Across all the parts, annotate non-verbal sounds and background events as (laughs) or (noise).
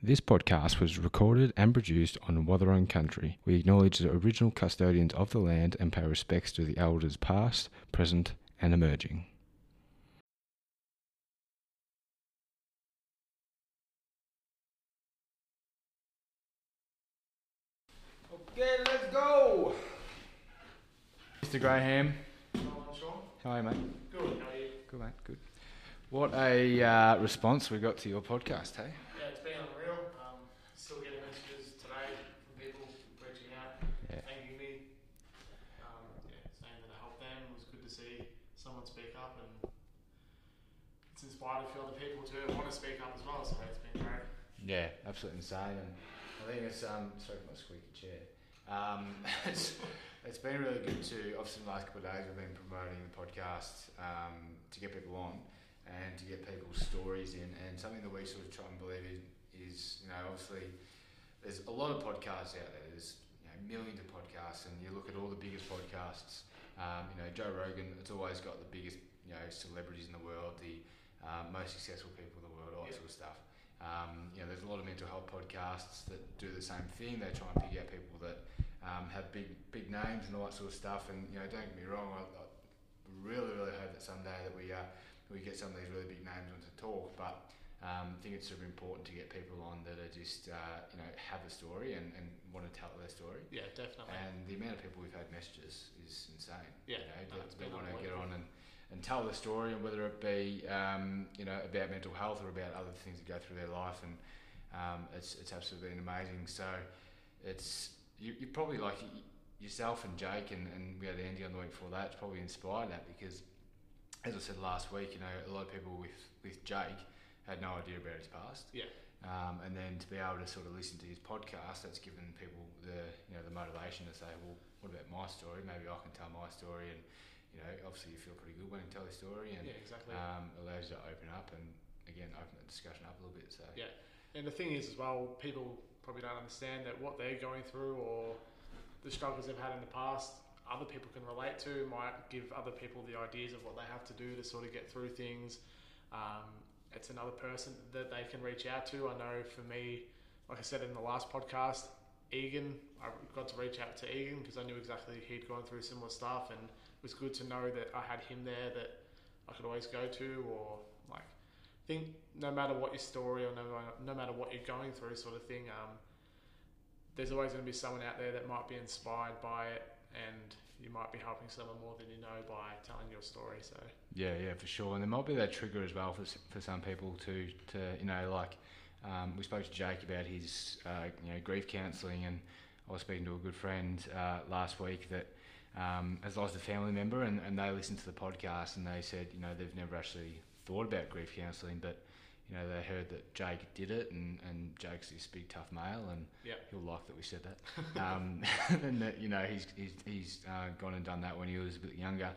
This podcast was recorded and produced on Wathaurong country. We acknowledge the original custodians of the land and pay respects to the elders past, present, and emerging. Okay, let's go! Mr. Graham, how are you, mate? Good, how are you? Good, mate, good. What a uh, response we got to your podcast, hey? Yeah, it's been unreal. Um, still getting messages today from people reaching out, Yeah. thanking me, um, yeah, saying that I helped them. It was good to see someone speak up, and inspired a few other people to want to speak up as well. So it's been great. Yeah, absolutely insane. And I think it's um sorry for my squeaky chair. Um, (laughs) it's it's been really good to obviously the last couple of days we've been promoting the podcast um, to get people on and to get people's stories in. And something that we sort of try and believe in is you know obviously there's a lot of podcasts out there. There's you know millions of podcasts, and you look at all the biggest podcasts. Um, you know Joe Rogan. It's always got the biggest you know celebrities in the world, the um, most successful people in the world, all that sort of stuff. Um, you know, there's a lot of mental health podcasts that do the same thing. They try and pick out people that um, have big big names and all that sort of stuff. And you know, don't get me wrong, I, I really really hope that someday that we uh, we get some of these really big names on to talk. But um, I think it's super important to get people on that are just uh, you know have a story and, and want to tell their story. Yeah, definitely. And the amount of people we've had messages is insane. Yeah, you know, no, that, it's that been want to get on and, and tell the story, and whether it be um, you know about mental health or about other things that go through their life, and um, it's it's absolutely amazing. So it's you, you probably like yourself and Jake, and, and we had Andy on the week before that. It's probably inspired that because, as I said last week, you know a lot of people with with Jake had no idea about his past. Yeah. Um, and then to be able to sort of listen to his podcast, that's given people the you know the motivation to say, well, what about my story? Maybe I can tell my story, and you know, obviously you feel pretty good when you tell your story, and yeah, exactly. um, allows you to open up and again open the discussion up a little bit. So Yeah. And the thing is, as well, people probably don't understand that what they're going through or the struggles they've had in the past, other people can relate to, might give other people the ideas of what they have to do to sort of get through things. Um, it's another person that they can reach out to. I know for me, like I said in the last podcast, Egan, I got to reach out to Egan because I knew exactly he'd gone through similar stuff, and was good to know that I had him there that I could always go to, or like think no matter what your story or no, no matter what you're going through, sort of thing, um, there's always going to be someone out there that might be inspired by it, and you might be helping someone more than you know by telling your story. So Yeah, yeah, for sure. And there might be that trigger as well for, for some people to, to you know, like um, we spoke to Jake about his, uh, you know, grief counselling, and I was speaking to a good friend uh, last week that um, has lost a family member, and, and they listened to the podcast and they said, you know, they've never actually thought about grief counselling, but you know, they heard that Jake did it, and, and Jake's this big tough male, and Yeah. he'll like that we said that. (laughs) um, (laughs) and that you know he's he's, he's uh, gone and done that when he was a bit younger.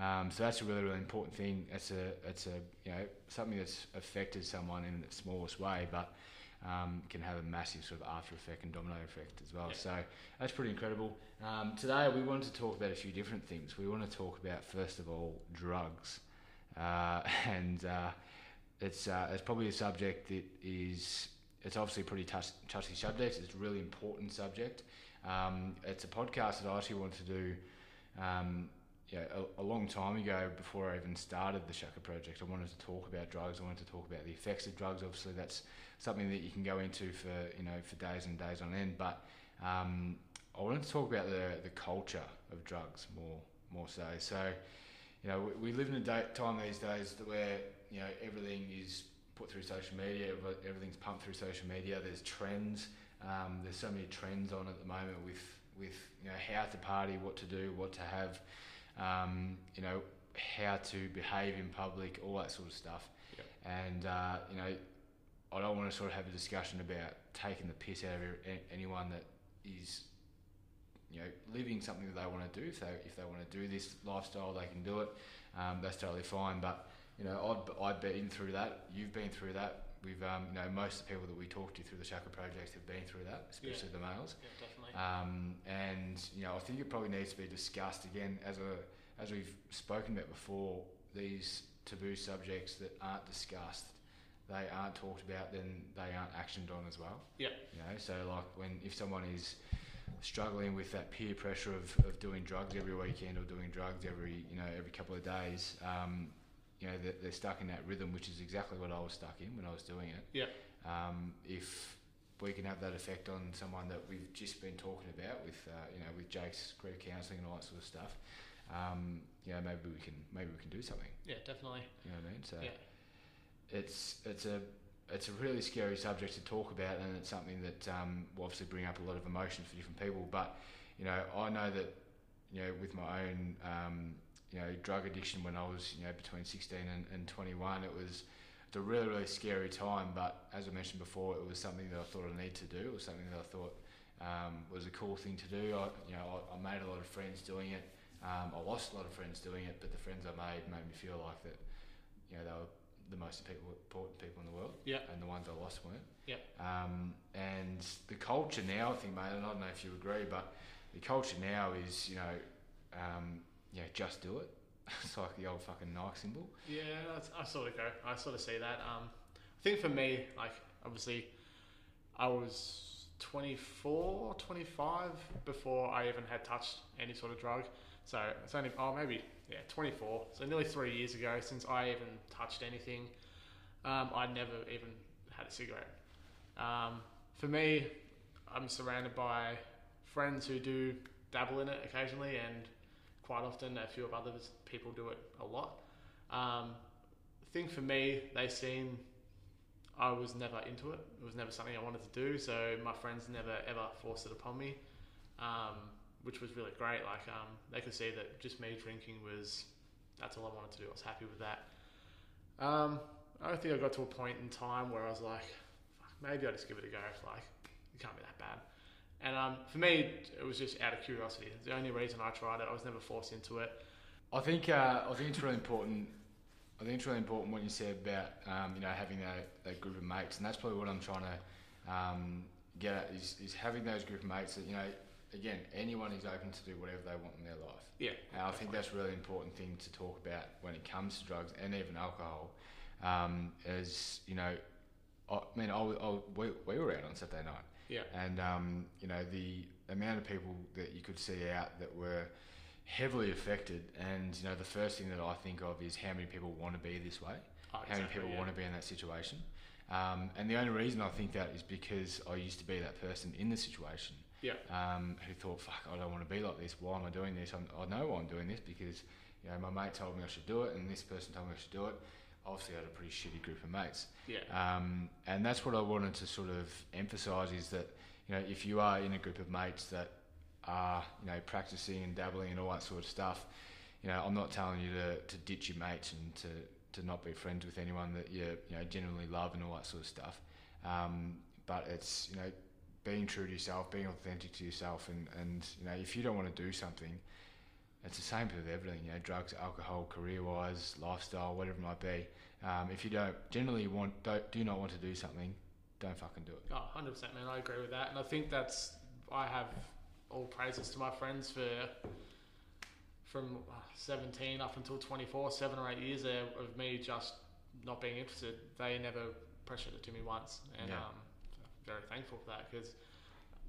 Um, so that's a really really important thing. It's a it's a you know something that's affected someone in the smallest way, but um, can have a massive sort of after effect and domino effect as well. So that's pretty incredible. Um, today we wanted to talk about a few different things. We want to talk about first of all drugs, uh, (laughs) and uh, it's uh, it's probably a subject that is it's obviously a pretty touch, touchy subject. It's a really important subject. Um, it's a podcast that I actually wanted to do. Yeah, a, a long time ago, before I even started the Shaka project, I wanted to talk about drugs. I wanted to talk about the effects of drugs. Obviously, that's something that you can go into for you know for days and days on end. But um, I wanted to talk about the the culture of drugs more more so. So, you know, we, we live in a day, time these days where you know everything is put through social media. Everything's pumped through social media. There's trends. Um, there's so many trends on at the moment with with you know how to party, what to do, what to have, um, you know how to behave in public, all that sort of stuff. Yep. And uh, you know, I don't want to sort of have a discussion about taking the piss out of anyone that is you know living something that they want to do. If they if they want to do this lifestyle, they can do it. Um, that's totally fine. But you know, I've I've been through that. You've been through that. We've um, you know most of the people that we talk to through the Shaka project have been through that, especially the males. yeah, definitely. Um, and you know, I think it probably needs to be discussed again as a as we've spoken about before. These taboo subjects that aren't discussed they aren't talked about, then they aren't actioned on as well. Yeah. You know, so like when if someone is struggling with that peer pressure of, of doing drugs every weekend or doing drugs every you know every couple of days, um, you know they're, they're stuck in that rhythm, which is exactly what I was stuck in when I was doing it. Yeah. Um, if we can have that effect on someone that we've just been talking about with uh, you know with Jake's grief counselling and all that sort of stuff, um, you know maybe we can maybe we can do something. Yeah, definitely. You know what I mean? So Yeah. it's it's a it's a really scary subject to talk about, and it's something that um, will obviously bring up a lot of emotions for different people. But you know, I know that you know with my own um, you know drug addiction when I was you know between 16 and, and 21, it was it's a really really scary time. But as I mentioned before, it was something that I thought I needed to do. It was something that I thought um, was a cool thing to do. I, you know, I, I made a lot of friends doing it. Um, I lost a lot of friends doing it, but the friends I made made me feel like that. You know, they were the most people, important people in the world. Yeah. And the ones I lost weren't. Yep. Um, and the culture now, I think, mate, and I don't know if you agree, but the culture now is, you know, um, yeah, just do it. (laughs) it's like the old fucking Nike symbol. Yeah, I sort of go. I sort of see that. Um, I think for me, like obviously, I was 24, 25 before I even had touched any sort of drug. So it's only oh maybe yeah 24. So nearly three years ago since I even touched anything. Um, I never even had a cigarette. Um, for me, I'm surrounded by friends who do dabble in it occasionally, and quite often a few of other people do it a lot. Um, thing for me, they seen I was never into it. It was never something I wanted to do, so my friends never ever forced it upon me, um, which was really great. Like um, they could see that just me drinking was that's all I wanted to do. I was happy with that. Um, I think I got to a point in time where I was like, maybe I'll just give it a go. Like it can't be that bad. And um, for me, it was just out of curiosity. It's the only reason I tried it. I was never forced into it. I think uh, I think it's really important. I think it's really important what you said about um, you know having that, that group of mates, and that's probably what I'm trying to um, get at is, is having those group of mates that you know again anyone is open to do whatever they want in their life. Yeah, And I think that's a really important thing to talk about when it comes to drugs and even alcohol. Um, is you know, I mean, I, I, we, we were out on Saturday night, Yeah, and um, you know the amount of people that you could see out that were heavily affected, and you know the first thing that I think of is how many people want to be this way, oh, how many people yeah. want to be in that situation. Um, and the only reason I think that is because I used to be that person in the situation Yeah, um, who thought, fuck, I don't want to be like this. Why am I doing this? I'm, I know why I'm doing this because, you know, my mate told me I should do it and this person told me I should do it. Obviously, I had a pretty shitty group of mates. yeah, Um, and that's what I wanted to sort of emphasise is that, you know, if you are in a group of mates that are, you know, practicing and dabbling and all that sort of stuff, you know, I'm not telling you to, to ditch your mates and to, to not be friends with anyone that you, you know, genuinely love and all that sort of stuff. Um, but it's, you know, being true to yourself, being authentic to yourself, and, and you know, if you don't want to do something, it's the same with everything. You know, drugs, alcohol, career-wise, lifestyle, whatever it might be. Um, if you don't generally want, don't, do not want to do something, don't fucking do it. oh, 100 percent, man. I agree with that, and I think that's I have all praises to my friends for from uh, 17 up until 24, seven or eight years there of me just not being interested. They never pressured it to me once, and Yeah. um, very thankful for that because.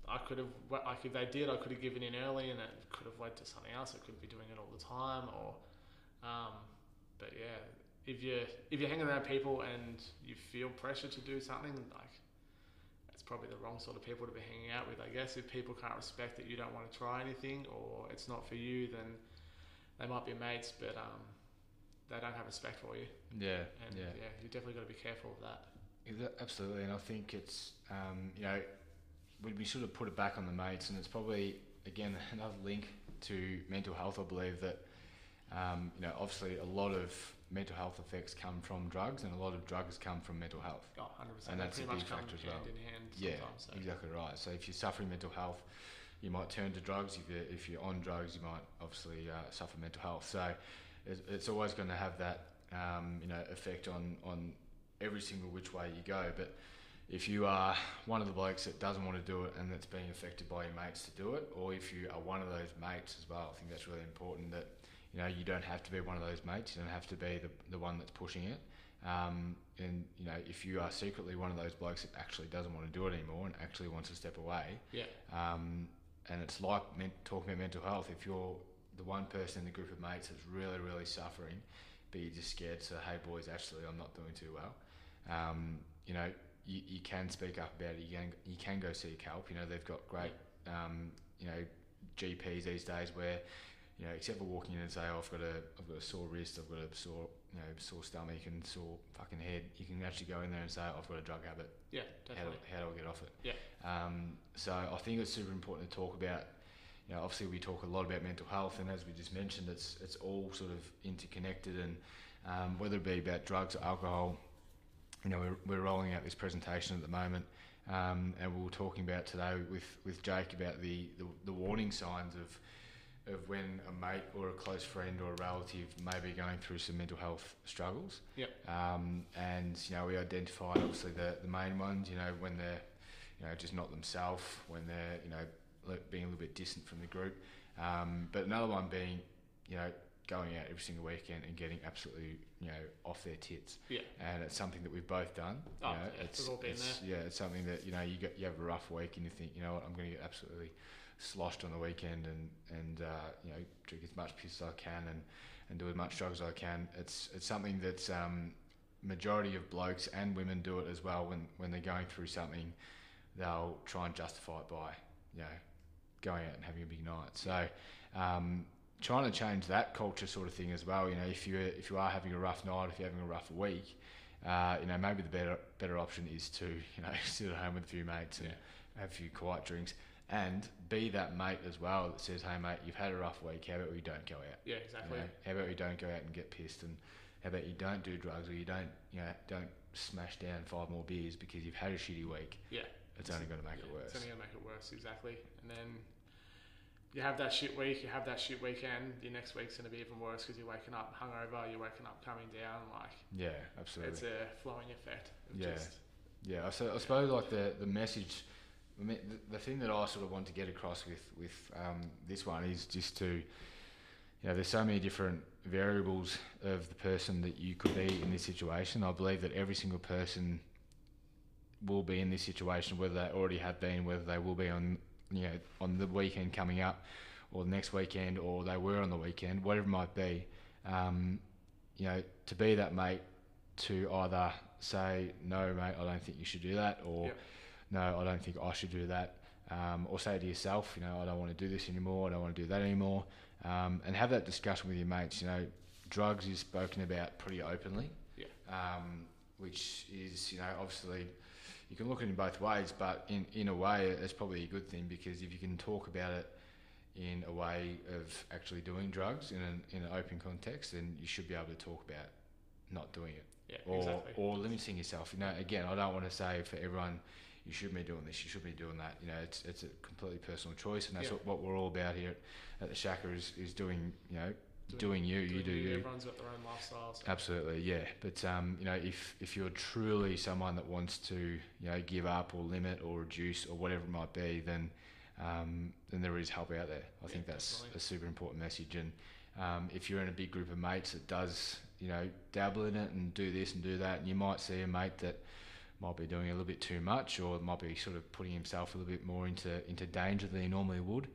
I could have, like, if they did, I could have given in early, and it could have led to something else. I could be doing it all the time, or, um, but yeah, if you if you're hanging around people and you feel pressure to do something, like, it's probably the wrong sort of people to be hanging out with. I guess if people can't respect that you don't want to try anything, or it's not for you, then they might be mates, but um, they don't have respect for you, Yeah, and yeah. yeah, you definitely got to be careful of that. Absolutely, and I think it's um, you know we, we sort of put it back on the mates, and it's probably again (laughs) another link to mental health. I believe that um, you know obviously a lot of mental health effects come from drugs, and a lot of drugs come from mental health. Oh, 100%. And that's a big factor as well. Yeah. So. exactly right. So if you're suffering mental health, you might turn to drugs. If you're if you're on drugs, you might obviously uh, suffer mental health. So it's, it's always going to have that um, you know effect on on every single which way you go. But if you are one of the blokes that doesn't want to do it and that's being affected by your mates to do it, or if you are one of those mates as well, I think that's really important that you know you don't have to be one of those mates. You don't have to be the, the one that's pushing it. Um, and you know, if you are secretly one of those blokes that actually doesn't want to do it anymore and actually wants to step away, Yeah. um, and it's like men- talking about mental health. If you're the one person in the group of mates that's really, really suffering, but you're just scared, so hey boys, actually I'm not doing too well. Um, you know, you, you can speak up about it. You can you can go seek help. You know, they've got great, um, you know, GPs these days where, you know, except for walking in and say, oh, I've got a I've got a sore wrist, I've got a sore you know sore stomach and sore fucking head. You can actually go in there and say, I've got a drug habit Yeah, how do, definitely. how do I get off it? Yeah. Um, so I think it's super important to talk about. You know, obviously we talk a lot about mental health, and as we just mentioned, it's it's all sort of interconnected, and um, whether it be about drugs or alcohol. You know, we're, we're rolling out this presentation at the moment, um, and we were talking about today with, with Jake about the, the, the warning signs of of when a mate or a close friend or a relative may be going through some mental health struggles. Yep. Um, and you know, we identified obviously the, the main ones. You know, when they're you know just not themselves, when they're you know being a little bit distant from the group. Um, but another one being you know going out every single weekend and getting absolutely you know off their tits. Yeah. And it's something that we've both done. Oh, you know, yeah, it's, we've all been it's, Yeah, it's something that you know you get you have a rough week and you think you know what I'm going to get absolutely sloshed on the weekend and and uh, you know drink as much piss as I can and, and do as much drugs as I can. It's it's something that's um, majority of blokes and women do it as well when when they're going through something. They'll try and justify it by you know going out and having a big night. So. Um, trying to change that culture sort of thing as well. You know, if you if you are having a rough night, if you're having a rough week, uh, you know, maybe the better better option is to you know (laughs) sit at home with a few mates and Yeah. have a few quiet drinks, and be that mate as well that says, "Hey mate, you've had a rough week. How about we don't go out? Yeah, You exactly. know, how about we don't go out and get pissed, and how about you don't do drugs or you don't you know don't smash down five more beers because you've had a shitty week. Yeah. It's only going to make Yeah, it worse. It's only gonna make it worse, exactly. And then you have that shit week, you have that shit weekend. Your next week's gonna be even worse because you're waking up hungover, you're waking up coming down. Like Yeah, absolutely. it's a flowing effect. Yeah. Just, Yeah, I, so, I suppose like the the message, the, the thing that I sort of want to get across with with um, this one is just to, you know, there's so many different variables of the person that you could be in this situation. I believe that every single person will be in this situation, whether they already have been, whether they will be on, you know, on the weekend coming up, or the next weekend, or they were on the weekend, whatever it might be. Um, you know, to be that mate to either say no, mate, I don't think you should do that, or Yeah. no, I don't think I should do that, um, or say to yourself, you know, I don't want to do this anymore, I don't want to do that anymore, um, and have that discussion with your mates. You know, drugs is spoken about pretty openly, Yeah. um, which is, you know, obviously you can look at it in both ways, but in, in a way, it's probably a good thing because if you can talk about it in a way of actually doing drugs in an, in an open context, then you should be able to talk about not doing it yeah, or, exactly. or limiting yourself. You know, again, I don't want to say for everyone you should be doing this, you should be doing that. You know, it's it's a completely personal choice, and that's Yeah. what, what we're all about here at, at the Shaka is, is doing. You know, doing, you, you Doing do you. Everyone's got their own lifestyle. So. Absolutely, yeah. But um, you know, if if you're truly someone that wants to, you know, give up or limit or reduce or whatever it might be, then um, then there is help out there. I Yeah, think that's definitely. a super important message. And um, if you're in a big group of mates that does, you know, dabble in it and do this and do that, and you might see a mate that might be doing a little bit too much or might be sort of putting himself a little bit more into into danger than he normally would.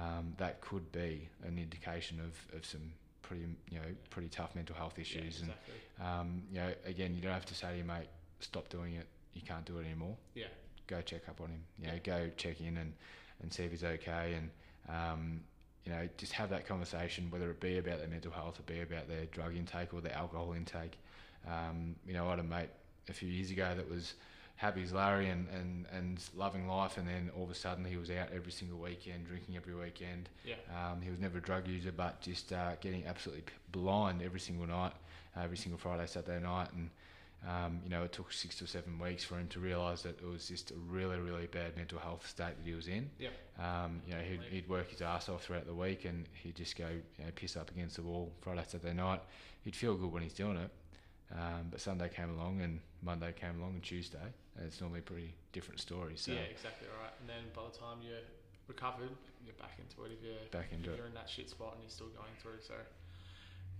Um, that could be an indication of, of some pretty you know pretty tough mental health yeah, issues and um, you know, again, you don't have to say to your mate, stop doing it. You can't do it anymore. Yeah. Go check up on him. You know, Yeah. go check in and, and see if he's okay. And, um, you know, just have that conversation, whether it be about their mental health or be about their drug intake or their alcohol intake. Um, you know, I had a mate a few years ago that was happy as Larry and, and, and loving life. And then all of a sudden he was out every single weekend, drinking every weekend. Yeah. Um, he was never a drug user, but just uh, getting absolutely blind every single night, uh, every single Friday, Saturday night, and um, you know it took six to seven weeks for him to realise that it was just a really, really bad mental health state that he was in. Yeah. Um, you know, he'd, he'd work his ass off throughout the week, and he'd just go, you know, piss up against the wall Friday, Saturday night. He'd feel good when he's doing it, um, but Sunday came along, and Monday came along, and Tuesday, and it's normally a pretty different story. So yeah, exactly right. And then by the time you're recovered, you're back into it. If you're back into if it. you're in that shit spot and you're still going through. So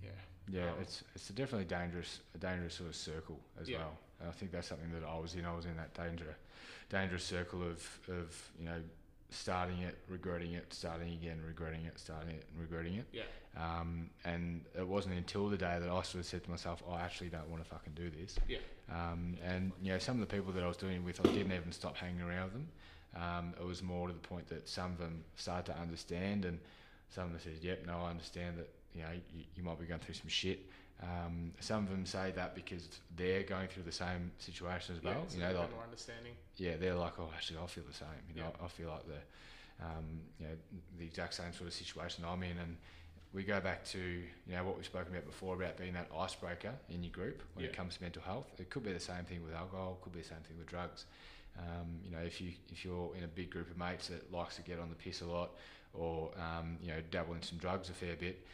yeah, Yeah, Um, it's it's a definitely dangerous, a dangerous sort of circle as Yeah. well. And I think that's something that I was in. I was in that danger, dangerous circle of of you know starting it, regretting it, starting again, regretting it, starting it, and regretting it. Yeah. Um, and it wasn't until the day that I sort of said to myself, I actually don't want to fucking do this. Yeah. Um, and you know, some of the people that I was doing it with, I didn't even stop hanging around with them. Um, it was more to the point that some of them started to understand, and some of them said, "Yep, no, I understand that. You know, you, you might be going through some shit." Um, some of them say that because they're going through the same situation as yeah, well. it's you know, bit like more understanding. yeah, they're like, oh, actually, I feel the same. You know, I feel like the, um, you know, the exact same sort of situation I'm in, and we go back to you know what we've spoken about before about being that icebreaker in your group when it comes to mental health. It could be the same thing with alcohol. Could be the same thing with drugs. Um, you know, if you if you're in a big group of mates that likes to get on the piss a lot, or um, you know, dabble in some drugs a fair bit.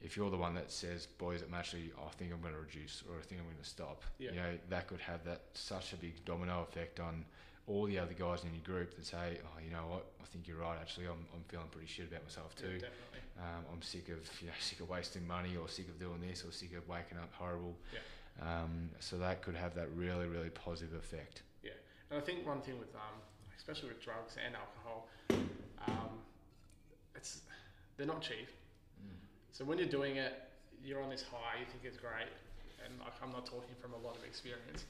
If you're the one that says, "Boys, I'm actually, I think I'm going to reduce, or I think I'm going to stop," Yeah. you know, that could have that such a big domino effect on all the other guys in your group that say, "Oh, you know what? I think you're right. Actually, I'm, I'm feeling pretty shit about myself too. definitely. Um, I'm sick of you know sick of wasting money, or sick of doing this, or sick of waking up horrible. Yeah. Um, so that could have that really really positive effect. Yeah. And I think one thing with um, especially with drugs and alcohol, um, it's they're not cheap. So when you're doing it, you're on this high, you think it's great, and like, I'm not talking from a lot of experience.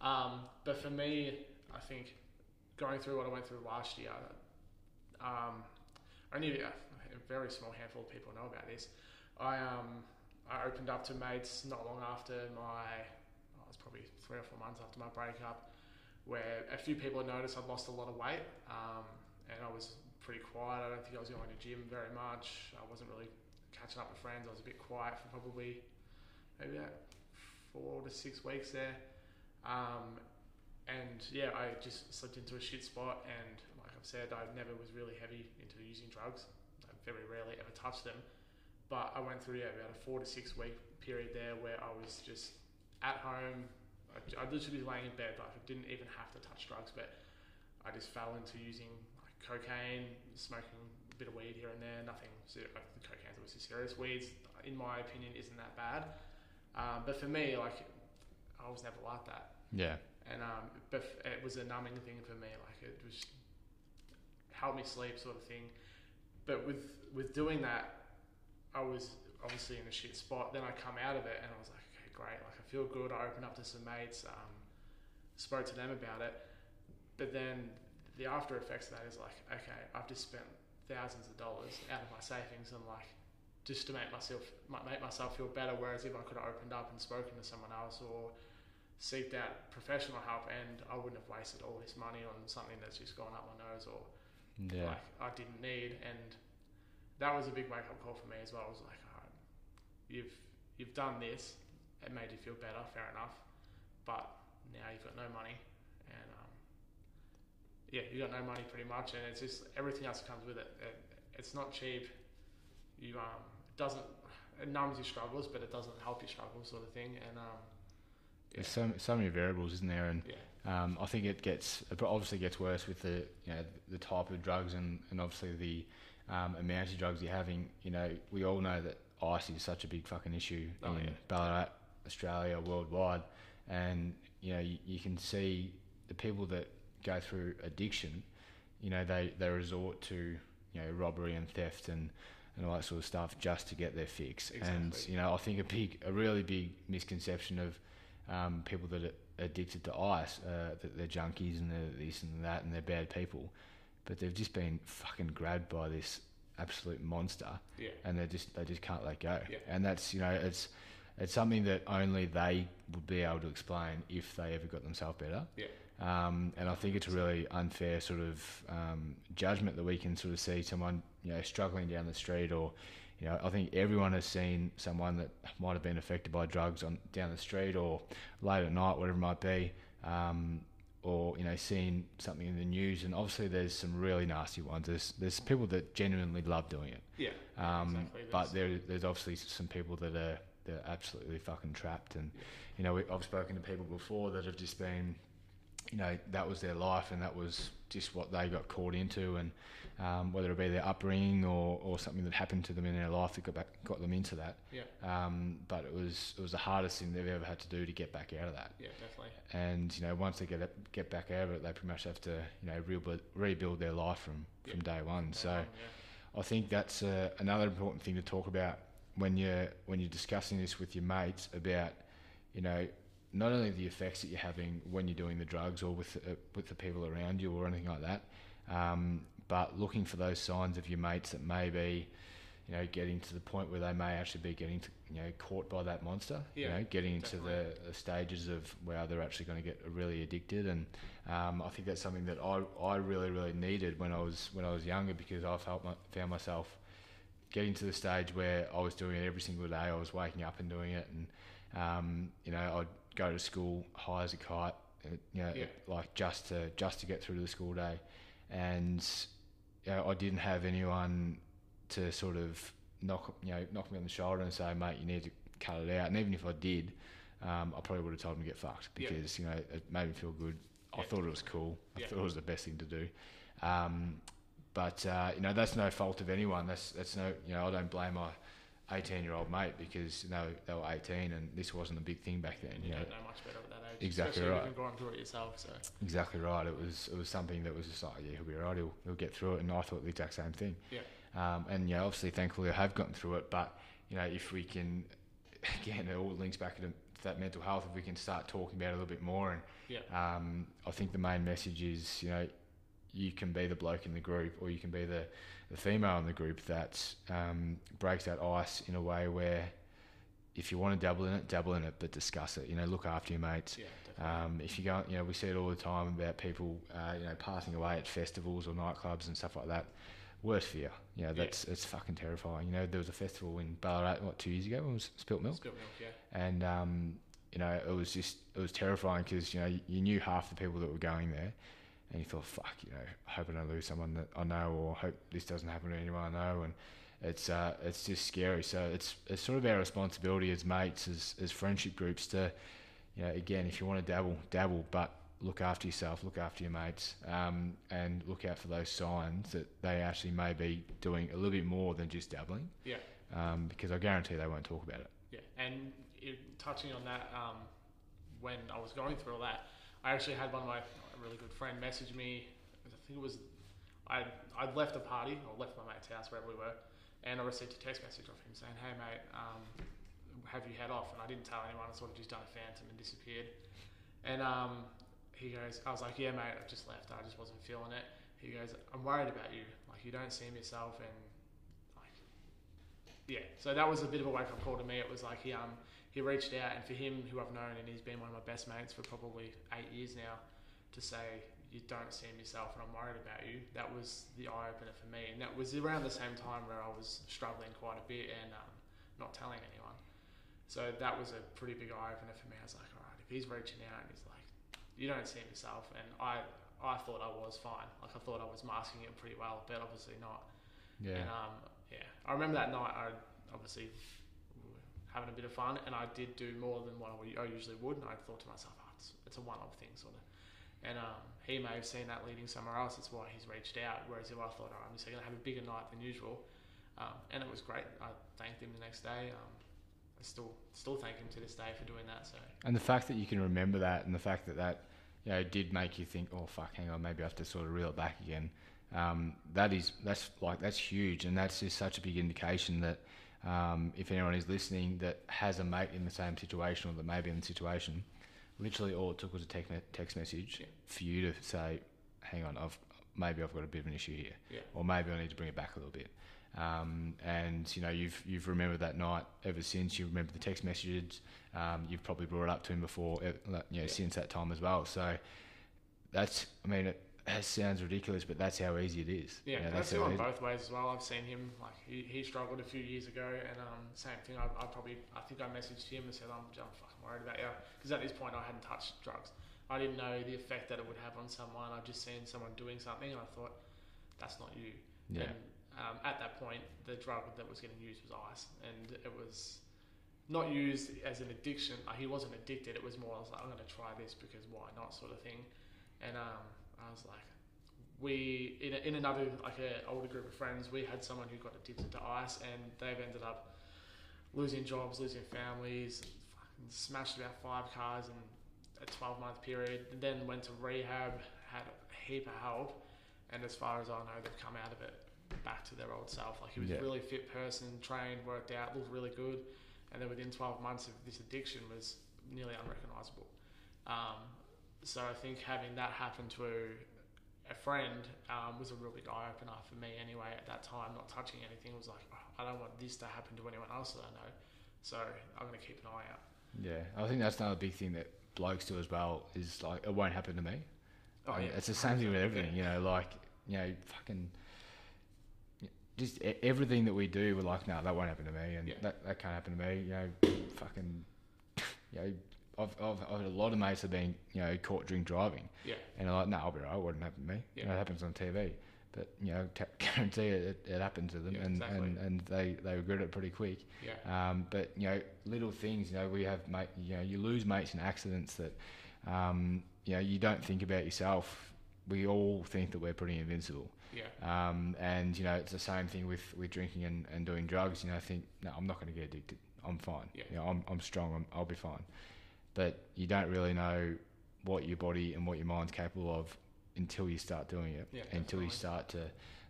Um, but for me, I think going through what I went through last year, um, only a, a very small handful of people know about this. I um, I opened up to mates not long after my, oh, it was probably three or four months after my breakup, where a few people noticed I'd lost a lot of weight, um, and I was pretty quiet. I don't think I was going to gym very much. I wasn't really catching up with friends. I was a bit quiet for probably maybe about four to six weeks there. Um, and yeah, I just slipped into a shit spot. And like I've said, I never was really heavy into using drugs. I very rarely ever touched them. But I went through yeah, about a four to six week period there where I was just at home. I, I'd literally was laying in bed. Like I didn't even have to touch drugs, but I just fell into using like cocaine, smoking a bit of weed here and there. Nothing. ser- Like the cocaine's obviously serious. Weeds, in my opinion, isn't that bad. Um, but for me, like I was never like that Yeah. and um, but it was a numbing thing for me. Like it was helped me sleep, sort of thing. But with with doing that, I was obviously in a shit spot. Then I come out of it, and I was like, okay, great. Like I feel good. I opened up to some mates, um, spoke to them about it. But then the after effects of that is like, okay, I've just spent thousands of dollars out of my savings and like just to make myself make myself feel better. Whereas if I could have opened up and spoken to someone else or seeked out professional help, and I wouldn't have wasted all this money on something that's just gone up my nose or Yeah. like I didn't need. And that was a big wake up call for me as well. I was like, all right, you've you've done this. It made you feel better, fair enough. But now you've got no money, and um, yeah, you got no money pretty much, and it's just everything else comes with it. it it's not cheap. You um, doesn't it numbs your struggles, but it doesn't help your struggles, sort of thing. And um, There's so so many variables, isn't there? And yeah, Um, I think it gets it obviously gets worse with the you know the type of drugs and, and obviously the um, amount of drugs you're having. You know, we all know that ice is such a big fucking issue Oh, in yeah. Ballarat, Australia, worldwide, and you know you, you can see the people that go through addiction. You know, they, they resort to you know robbery and theft and and all that sort of stuff just to get their fix. And you know, I think a big a really big misconception of um, people that are addicted to ice, uh, that they're junkies and they're this and that and they're bad people, but they've just been fucking grabbed by this absolute monster, yeah, and they just they just can't let go. Yeah. And that's you know it's it's something that only they would be able to explain if they ever got themselves better. Yeah. Um, and I think it's a really unfair sort of um, judgment that we can sort of see someone you know struggling down the street or. You know, I think everyone has seen someone that might have been affected by drugs on down the street or late at night, whatever it might be, um, or you know, seen something in the news. And obviously, there's some really nasty ones. There's there's people that genuinely love doing it, yeah. um, exactly. but there there's obviously some people that are they're absolutely fucking trapped. And Yeah. you know, we, I've spoken to people before that have just been, you know, that was their life and that was just what they got caught into, and um, whether it be their upbringing or, or something that happened to them in their life that got back got them into that. Yeah. Um, but it was it was the hardest thing they've ever had to do to get back out of that. Yeah, definitely. And you know, once they get get back out of it, they pretty much have to you know rebuild rebuild their life from from day one. So. Um, I think that's uh, another important thing to talk about when you're when you're discussing this with your mates about you know not only the effects that you're having when you're doing the drugs or with uh, with the people around you or anything like that, um, but looking for those signs of your mates that may be you know getting to the point where they may actually be getting to, you know caught by that monster. Yeah, you know, getting into the, the stages of where they're actually going to get really addicted, and um, I think that's something that I, I really really needed when I was when I was younger because I felt my, found myself getting to the stage where I was doing it every single day. I was waking up and doing it, and um, you know I'd go to school high as a kite, you know, Yeah. like just to just to get through to the school day, and you know, I didn't have anyone to sort of knock you know knock me on the shoulder and say, mate, you need to cut it out. And even if I did, um, I probably would have told him to get fucked Yeah. because you know it made me feel good. I Yeah, thought it was cool. I Yeah. thought it was the best thing to do. Um, but uh, you know that's no fault of anyone. That's that's no you know I don't blame my 18 year old mate because you know they were 18 and this wasn't a big thing back then. You You know don't know much better at that age. Exactly especially right. You've gone through it yourself. So exactly right. It was it was something that was just like yeah he'll be alright. He'll he'll get through it. And I thought the exact same thing. Yeah. Um, and yeah, obviously, thankfully, I have gotten through it. But you know, if we can, (laughs) again, it all links back to that mental health. If we can start talking about it a little bit more, and Yeah. um, I think the main message is, you know, you can be the bloke in the group, or you can be the, the female in the group that um, breaks that ice in a way where, if you want to dabble in it, dabble in it, but discuss it. You know, look after your mates. yeah. Um, if you go, you know, we see it all the time about people, uh, you know, passing away at festivals or nightclubs and stuff like that. Worst fear, you know, Yeah. that's it's fucking terrifying. You know, there was a festival in Ballarat what two years ago. It was Spilt Milk, Spilt milk. Yeah. and um, you know, it was just it was terrifying because you know you knew half the people that were going there, and you thought, fuck, you know, I hope I don't lose someone that I know, or hope this doesn't happen to anyone I know, and it's uh, it's just scary. So it's it's sort of our responsibility as mates, as as friendship groups to, you know, again, if you want to dabble, dabble, but look after yourself, look after your mates, um, and look out for those signs that they actually may be doing a little bit more than just dabbling. Yeah. Um, because I guarantee they won't talk about it. Yeah, and it, touching on that, um, when I was going through all that, I actually had one of my really good friend messaged me. I think it was I I'd left a party or left my mate's house wherever we were, and I received a text message of him saying, "Hey mate, um, have you head off?" And I didn't tell anyone. I sort of just done a phantom and disappeared. And um, he goes, I was like, "Yeah mate, I've just left. I just wasn't feeling it." He goes, "I'm worried about you. Like you don't seem yourself and." like Yeah, so that was a bit of a wake up call to me. It was like he um he reached out, and for him, who I've known, and he's been one of my best mates for probably eight years now, to say you don't seem yourself, and I'm worried about you. That was the eye opener for me, and that was around the same time where I was struggling quite a bit and um, not telling anyone. So that was a pretty big eye opener for me. I was like, all right, if he's reaching out and he's like, you don't seem yourself, and I I thought I was fine. Like I thought I was masking it pretty well, but obviously not. Yeah. And um, yeah, I remember that night. I obviously having a bit of fun, and I did do more than what I I usually would. And I thought to myself, oh, it's, it's a one-off thing, sort of. And um, he may have seen that leading somewhere else. That's why he's reached out. Whereas if I thought, oh, I'm just going to have a bigger night than usual, um, and it was great. I thanked him the next day. Um, I still still thank him to this day for doing that. So And the fact that you can remember that, and the fact that that you know did make you think, oh fuck, hang on, maybe I have to sort of reel it back again. Um, that is that's like that's huge, and that's just such a big indication that um, if anyone is listening that has a mate in the same situation or that may be in the situation, literally all it took was a text, message Yeah. for you to say, hang on, I've maybe I've got a bit of an issue here, Yeah. or maybe I need to bring it back a little bit. Um, and you know you've you've remembered that night ever since. You remember the text messages. Um, you've probably brought it up to him before, eh, you know, Yeah. since that time as well. So that's, I mean, it, it sounds ridiculous, but that's how easy it is. Yeah, You know, that's how gone both ways as well. I've seen him like he, he struggled a few years ago, and um, same thing. I, I probably I think I messaged him and said I'm, I'm worried about you because at this point I hadn't touched drugs. I didn't know the effect that it would have on someone. I've just seen someone doing something, and I thought that's not you. Yeah. And um, at that point, the drug that was getting used was ice, and it was not used as an addiction. Like he wasn't addicted. It was more I was like I'm going to try this because why not sort of thing. And um, I was like, we in, a, in another like a older group of friends, we had someone who got addicted to ice, and they've ended up losing jobs, losing families, smashed about five cars in a 12 month period, and then went to rehab, had a heap of help, and as far as I know, they've come out of it back to their old self. Like he was Yeah. a really fit person, trained, worked out, looked really good, and then within 12 months of this addiction was nearly unrecognizable. Um, so I think having that happen to a friend um, was a real big eye opener for me anyway at that time. Not touching anything was like, "Oh, I don't want this to happen to anyone else that I know. So I'm going to keep an eye out. Yeah, I think that's another big thing that blokes do as well. Is like it won't happen to me. Oh, I mean, yeah. it's the same thing with everything. You know, like you know, fucking. Just everything that we do, we're like, no, that won't happen to me, and Yeah. that, that can't happen to me. You know, fucking, you know, I've, I've, I've had a lot of mates have been, you know, caught drink driving, Yeah, and they're like, no, I'll be right, it wouldn't happen to me. You know, Yeah. it happens on TV, but you know, t- (laughs) guarantee it, it, it happened to them, Yeah, and, exactly. and, and they, they regret it pretty quick. yeah, Um, but you know, little things. You know, we have mate. You know, you lose mates in accidents that, um, you know, you don't think about yourself. We all think that we're pretty invincible. yeah, Um, and you know, it's the same thing with, with drinking and, and doing drugs. You know, I think no, I'm not going to get addicted. I'm fine. Yeah. You know, I'm I'm strong. I'm, I'll be fine. But you don't really know what your body and what your mind's capable of until you start doing it. Yeah, until you start to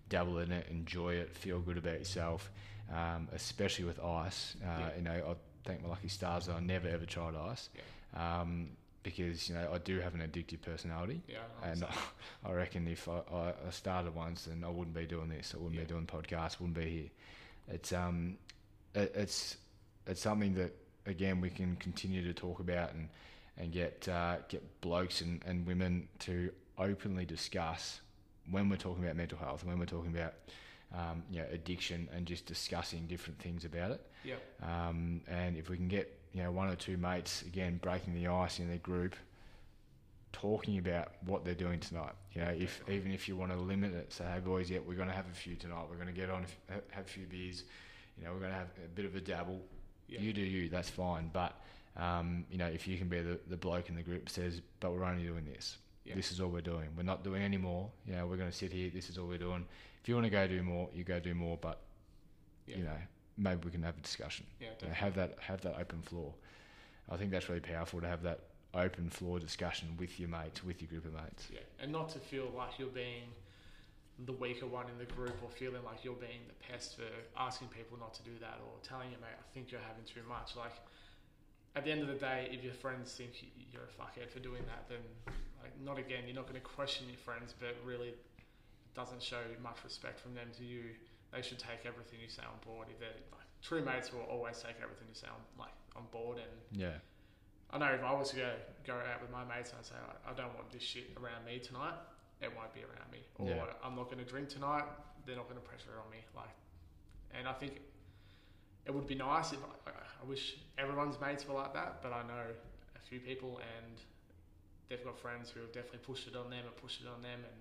dabble in it, enjoy it, feel good about yourself. Um, especially with ice. Uh, Yeah. You know, I thank my lucky stars that I never ever tried ice. Um, because you know I do have an addictive personality, yeah. I and. (laughs) I reckon if I, I, started once, then I wouldn't be doing this. I wouldn't Yeah. be doing podcasts. Wouldn't be here. It's um, it, it's it's something that again we can continue to talk about and and get uh, get blokes and, and women to openly discuss when we're talking about mental health, when we're talking about um, you know addiction, and just discussing different things about it. yeah, Um, and if we can get you know one or two mates again breaking the ice in their group, talking about what they're doing tonight. You know, if even if you want to limit it, say, hey boys, yeah, we're going to have a few tonight. We're going to get on, have a few beers. You know, we're going to have a bit of a dabble. yeah, You do you, that's fine. But um, you know, if you can be the, the bloke in the group says, but we're only doing this. Yeah. This is all we're doing. We're not doing any more. You know, we're going to sit here. This is all we're doing. If you want to go do more, you go do more. But yeah, you know, maybe we can have a discussion. yeah, You know, have that have that open floor. I think that's really powerful to have that open floor discussion with your mates, with your group of mates. Yeah, and not to feel like you're being the weaker one in the group or feeling like you're being the pest for asking people not to do that or telling your mate, I think you're having too much. Like, at the end of the day, if your friends think you're a fuckhead for doing that, then, like, not again, you're not going to question your friends, but really doesn't show much respect from them to you. They should take everything you say on board. If they're like, true mates will always take everything you say on, like, on board and Yeah, I know if I was to go go out with my mates and I say I, I don't want this shit around me tonight, it won't be around me. Or Yeah. I'm not going to drink tonight, they're not going to pressure it on me. Like, and I think it would be nice if I, I wish everyone's mates were like that, but I know a few people and they've got friends who have definitely pushed it on them and pushed it on them and.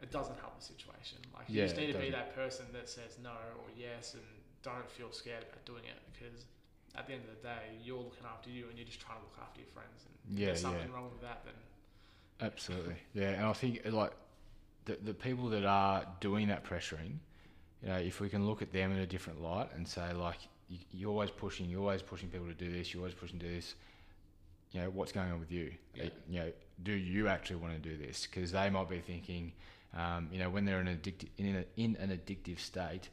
It doesn't help the situation. Like you Yeah, just need to be that person that says no or yes and don't feel scared about doing it because at the end of the day, you're looking after you and you're just trying to look after your friends. And if there's something yeah. wrong with that, then absolutely. Yeah, and I think like the the people that are doing that pressuring, you know, if we can look at them in a different light and say like you, you're always pushing, you're always pushing people to do this, you're always pushing to do this. You know, what's going on with you? Yeah. You know, do you actually want to do this? Because they might be thinking, um, you know, when they're in an addictive in, a, in an addictive state,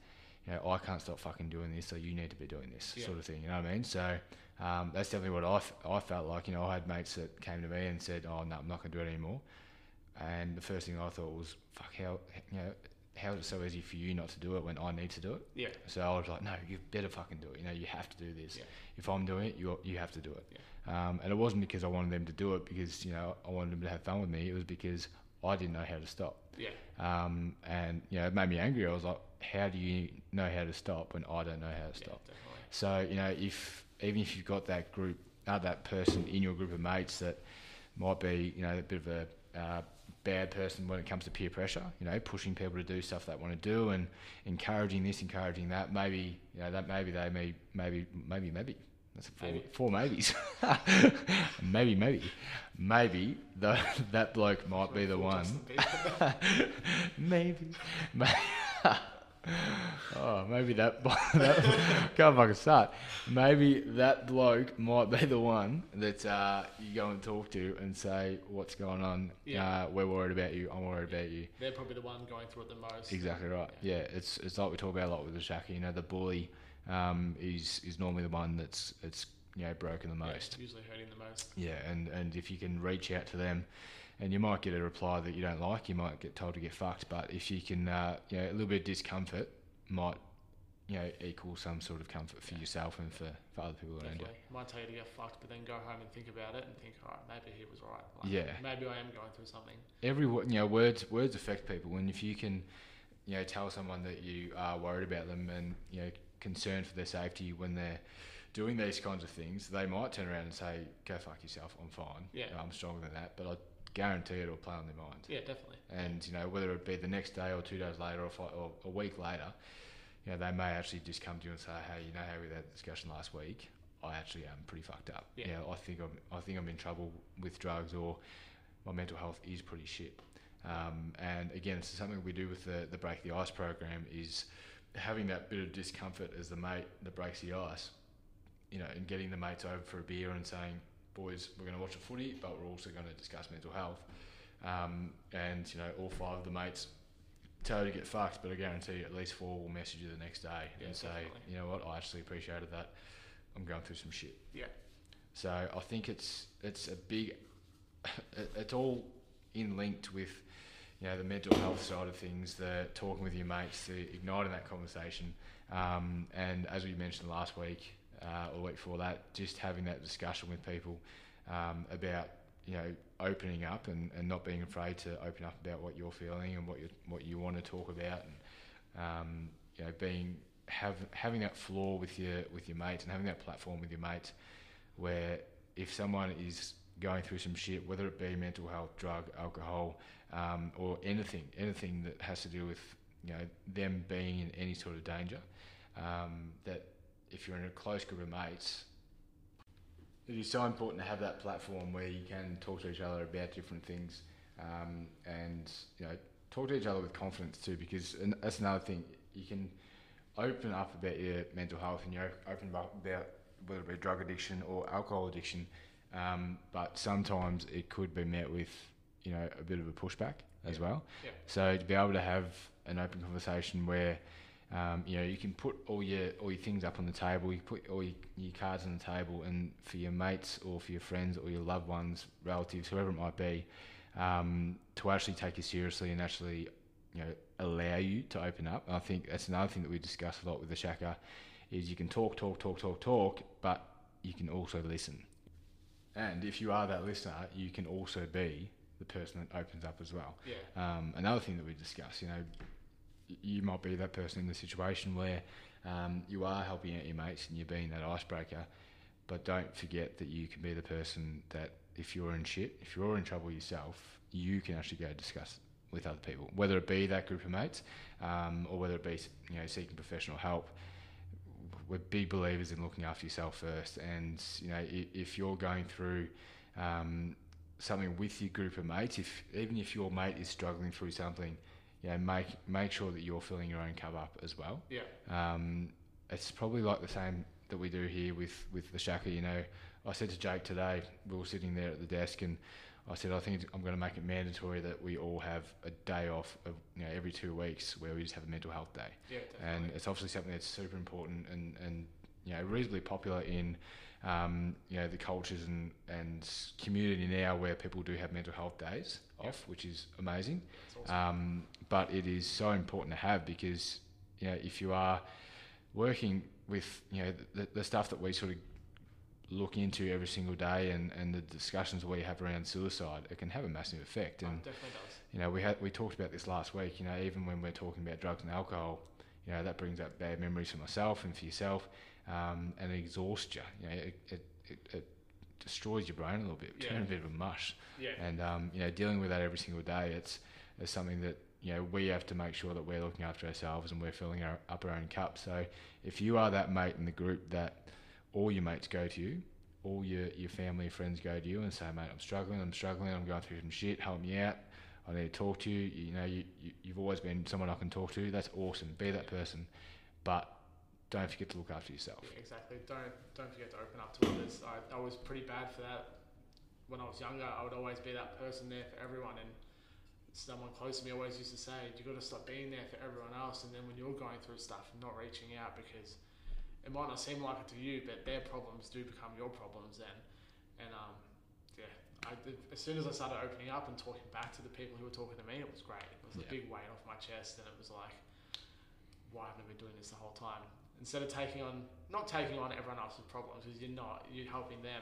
you know, I can't stop fucking doing this, so you need to be doing this Yeah. sort of thing. You know what I mean? So um, that's definitely what I, f- I felt like. You know, I had mates that came to me and said, "Oh no, I'm not going to do it anymore." And the first thing I thought was, "Fuck, how you know, how is it so easy for you not to do it when I need to do it?" yeah, So I was like, "No, you better fucking do it. You know, you have to do this. Yeah. If I'm doing it, you you have to do it." Um, and it wasn't because I wanted them to do it because you know I wanted them to have fun with me. It was because I didn't know how to stop. yeah, Um, and you know, it made me angry. I was like, "How do you know how to stop when I don't know how to yeah, stop?" definitely. So you know, if even if you've got that group, uh, that person in your group of mates that might be, you know, a bit of a uh, bad person when it comes to peer pressure, you know, pushing people to do stuff they want to do and encouraging this, encouraging that. Maybe you know that maybe they may maybe maybe maybe that's four, Maybe. four maybes. (laughs) maybe maybe maybe the, (laughs) that bloke might be the one. Bieber. (laughs) maybe. Oh, maybe that, that can't fucking start. Maybe that bloke might be the one that uh, you go and talk to and say, "What's going on? Yeah. Uh, we're worried about you. I'm worried about you." They're probably the one going through it the most. Exactly right. Yeah, it's it's like we talk about a lot with the shaka. You know, the bully um, is is normally the one that's it's you know broken the Yeah, most. usually hurting the most. Yeah, and and if you can reach out to them, and you might get a reply that you don't like, you might get told to get fucked. But if you can, uh, you know, a little bit of discomfort might you know equal some sort of comfort for Yeah. yourself and for, for other people around you. Definitely. Might tell you to get fucked, but then go home and think about it and think, all right, maybe he was right. Like, Yeah. Maybe I am going through something. every you know words words affect people and if you can you know tell someone that you are worried about them and you know concerned for their safety when they're doing these kinds of things they might turn around and say go fuck yourself i'm fine Yeah. i'm stronger than that but i guarantee it'll play on their mind Yeah, definitely. and you know whether it be the next day or two days later or, fi- or a week later you know they may actually just come to you and say hey you know how we had that discussion last week I actually am pretty fucked up. Yeah. You know, I think I'm I think I'm in trouble with drugs or my mental health is pretty shit. Um, and again, it's something we do with the, the Break the Ice program is having that bit of discomfort as the mate that breaks the ice, you know, and getting the mates over for a beer and saying, boys, we're going to watch a footy, but we're also going to discuss mental health. Um, and, you know, all five of the mates tell you to get fucked, but I guarantee you at least four will message you the next day Yeah, and say, definitely. you know what, I actually appreciated that. I'm going through some shit. Yeah. So I think it's it's a big, (laughs) it's all in linked with, you know, the mental health side of things, the talking with your mates, the igniting that conversation, um, and as we mentioned last week uh, or week before that, just having that discussion with people um, about you know opening up and, and not being afraid to open up about what you're feeling and what you what you want to talk about, and um, you know being have having that floor with your with your mates and having that platform with your mates where if someone is going through some shit, whether it be mental health, drug, alcohol, um, or anything, anything that has to do with you know them being in any sort of danger, um, that if you're in a close group of mates, it is so important to have that platform where you can talk to each other about different things, um, and you know talk to each other with confidence too, because that's another thing. You can open up about your mental health and you open up about whether it be drug addiction or alcohol addiction, um, but sometimes it could be met with you know a bit of a pushback as Yeah. well. Yeah. So to be able to have an open conversation where um, you know you can put all your all your things up on the table, you put all your, your cards on the table, and for your mates or for your friends or your loved ones, relatives, whoever it might be, um, to actually take you seriously and actually you know allow you to open up. And I think that's another thing that we discuss a lot with the Shaka is you can talk, talk, talk, talk, talk, but you can also listen. And if you are that listener, you can also be the person that opens up as well. Yeah. Um, another thing that we discuss, you know, you might be that person in the situation where um, you are helping out your mates and you're being that icebreaker, but don't forget that you can be the person that if you're in shit, if you're in trouble yourself, you can actually go discuss it with other people, whether it be that group of mates um, or whether it be you know seeking professional help. We're big believers in looking after yourself first, and you know if, if you're going through um, something with your group of mates, if even if your mate is struggling through something, you know, make make sure that you're filling your own cup up as well. Yeah. Um, it's probably like the same that we do here with with the Shaka. You know, I said to Jake today, we were sitting there at the desk, and I said I think I'm going to make it mandatory that we all have a day off of you know every two weeks where we just have a mental health day Yeah. definitely. and it's obviously something that's super important and, and you know reasonably popular in um, you know the cultures and, and community now where people do have mental health days Yep. off, which is amazing. Awesome. Um, but it is so important to have because you know if you are working with you know the, the stuff that we sort of look into every single day and, and the discussions we have around suicide, it can have a massive effect. Oh, And definitely does. you know, we had we talked about this last week. You know, even when we're talking about drugs and alcohol, you know, that brings up bad memories for myself and for yourself, um, and it exhausts you. You know, it, it, it, it destroys your brain a little bit, Yeah. turn a bit of a mush. Yeah. And um, you know, dealing with that every single day, it's it's something that you know we have to make sure that we're looking after ourselves and we're filling our, up our own cup. So if you are that mate in the group that all your mates go to you, all your your family friends go to you and say, mate, I'm struggling, I'm struggling, I'm going through some shit, help me out. I need to talk to you. You know, you, you you've always been someone I can talk to. That's awesome. Be that person, but don't forget to look after yourself. Yeah, exactly. Don't don't forget to open up to others. I, I was pretty bad for that when I was younger. I would always be that person there for everyone, and someone close to me always used to say, "You got to stop being there for everyone else." And then when you're going through stuff, not reaching out because it might not seem like it to you, but their problems do become your problems then. And um, yeah, I, as soon as I started opening up and talking back to the people who were talking to me, it was great. It was a big weight off my chest, and it was like, why haven't I been doing this the whole time? Instead of taking on, not taking on everyone else's problems, because you're not, you're helping them,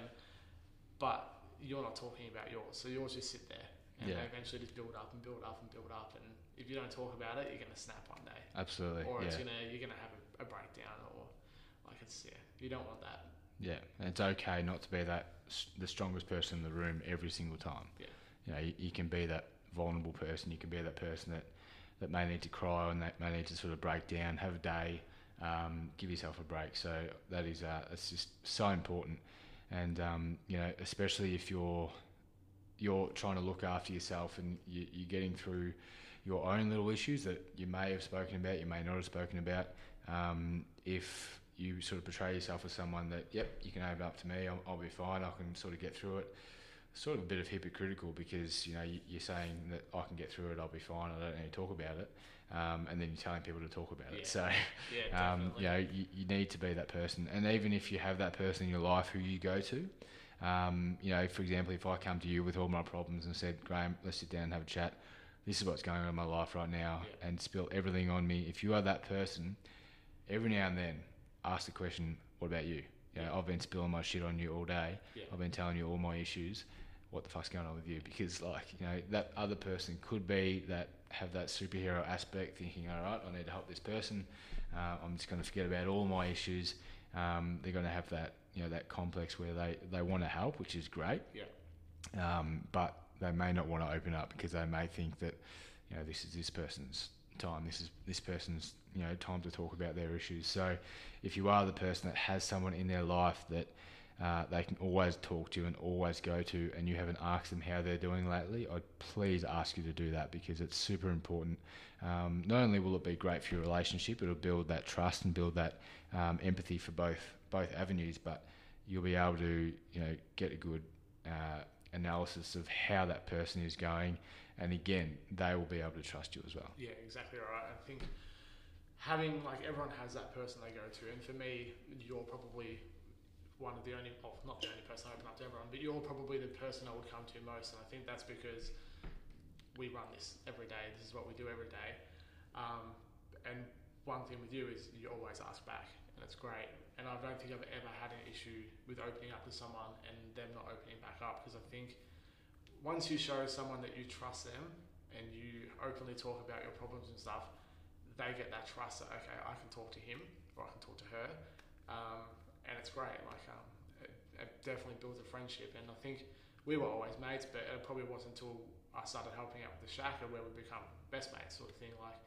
but you're not talking about yours. So yours just sit there, and Yeah. they eventually just build up and build up and build up. And if you don't talk about it, you're gonna snap one day, Absolutely. or it's yeah. gonna you're gonna have a, a breakdown, or like it's yeah, you don't want that. Yeah, and it's okay not to be that the strongest person in the room every single time. Yeah. You know, you, you can be that vulnerable person. You can be that person that, that may need to cry and that may need to sort of break down, have a day, um, give yourself a break. So that is uh, it's just so important, and um, you know, especially if you're you're trying to look after yourself and you, you're getting through your own little issues that you may have spoken about, you may not have spoken about. Um, if you sort of portray yourself as someone that, yep, you can open up to me, I'll, I'll be fine, I can sort of get through it. Sort of a bit of hypocritical because you know you- you're saying that I can get through it, I'll be fine, I don't need to talk about it, um, and then you're telling people to talk about Yeah. it. So Yeah, (laughs) um, you know, you, you need to be that person. And even if you have that person in your life who you go to, um, you know, for example, if I come to you with all my problems and said, Graham, let's sit down and have a chat. This is what's going on in my life right now, Yeah. and spill everything on me. If you are that person, every now and then, ask the question, "What about you?" You know, Yeah. I've been spilling my shit on you all day. I've been telling you all my issues. What the fuck's going on with you? Because like you know that other person could be that have that superhero aspect, thinking, all right, I need to help this person. Uh, I'm just going to forget about all my issues. Um, they're going to have that you know that complex where they they want to help, which is great. Yeah. Um, but they may not want to open up because they may think that you know this is this person's time. This is this person's you know time to talk about their issues. So if you are the person that has someone in their life that uh, they can always talk to and always go to, and you haven't asked them how they're doing lately, I'd please ask you to do that because it's super important. Um, not only will it be great for your relationship, it'll build that trust and build that um, empathy for both both avenues, but you'll be able to you know get a good uh, analysis of how that person is going, and again, they will be able to trust you as well. Yeah, exactly right. I think having like everyone has that person they go to, and for me, you're probably one of the only, well, not the only person I open up to everyone, but you're probably the person I would come to most, and I think that's because we run this every day. This is what we do every day. Um, and one thing with you is you always ask back, and it's great. And I don't think I've ever had an issue with opening up to someone and them not opening back up because I think once you show someone that you trust them and you openly talk about your problems and stuff, they get that trust that okay, I can talk to him or I can talk to her, um, and it's great. Like um, it, it definitely builds a friendship, and I think we were always mates, but it probably wasn't until I started helping out with the Shaka where we become best mates, sort of thing. Like,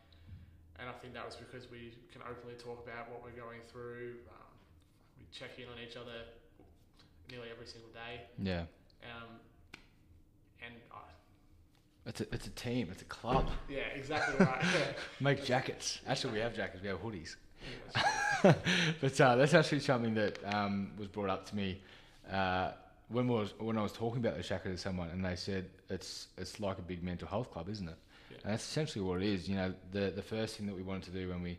and I think that was because we can openly talk about what we're going through. Um, we check in on each other nearly every single day, Yeah, um, and I, it's a it's a team, it's a club. yeah, exactly right. (laughs) Make jackets. Actually, we have jackets. We have hoodies. (laughs) But uh, that's actually something that um, was brought up to me uh, when was when I was talking about the Shaka to someone, and they said it's it's like a big mental health club, isn't it? Yeah. And that's essentially what it is. You know, the the first thing that we wanted to do when we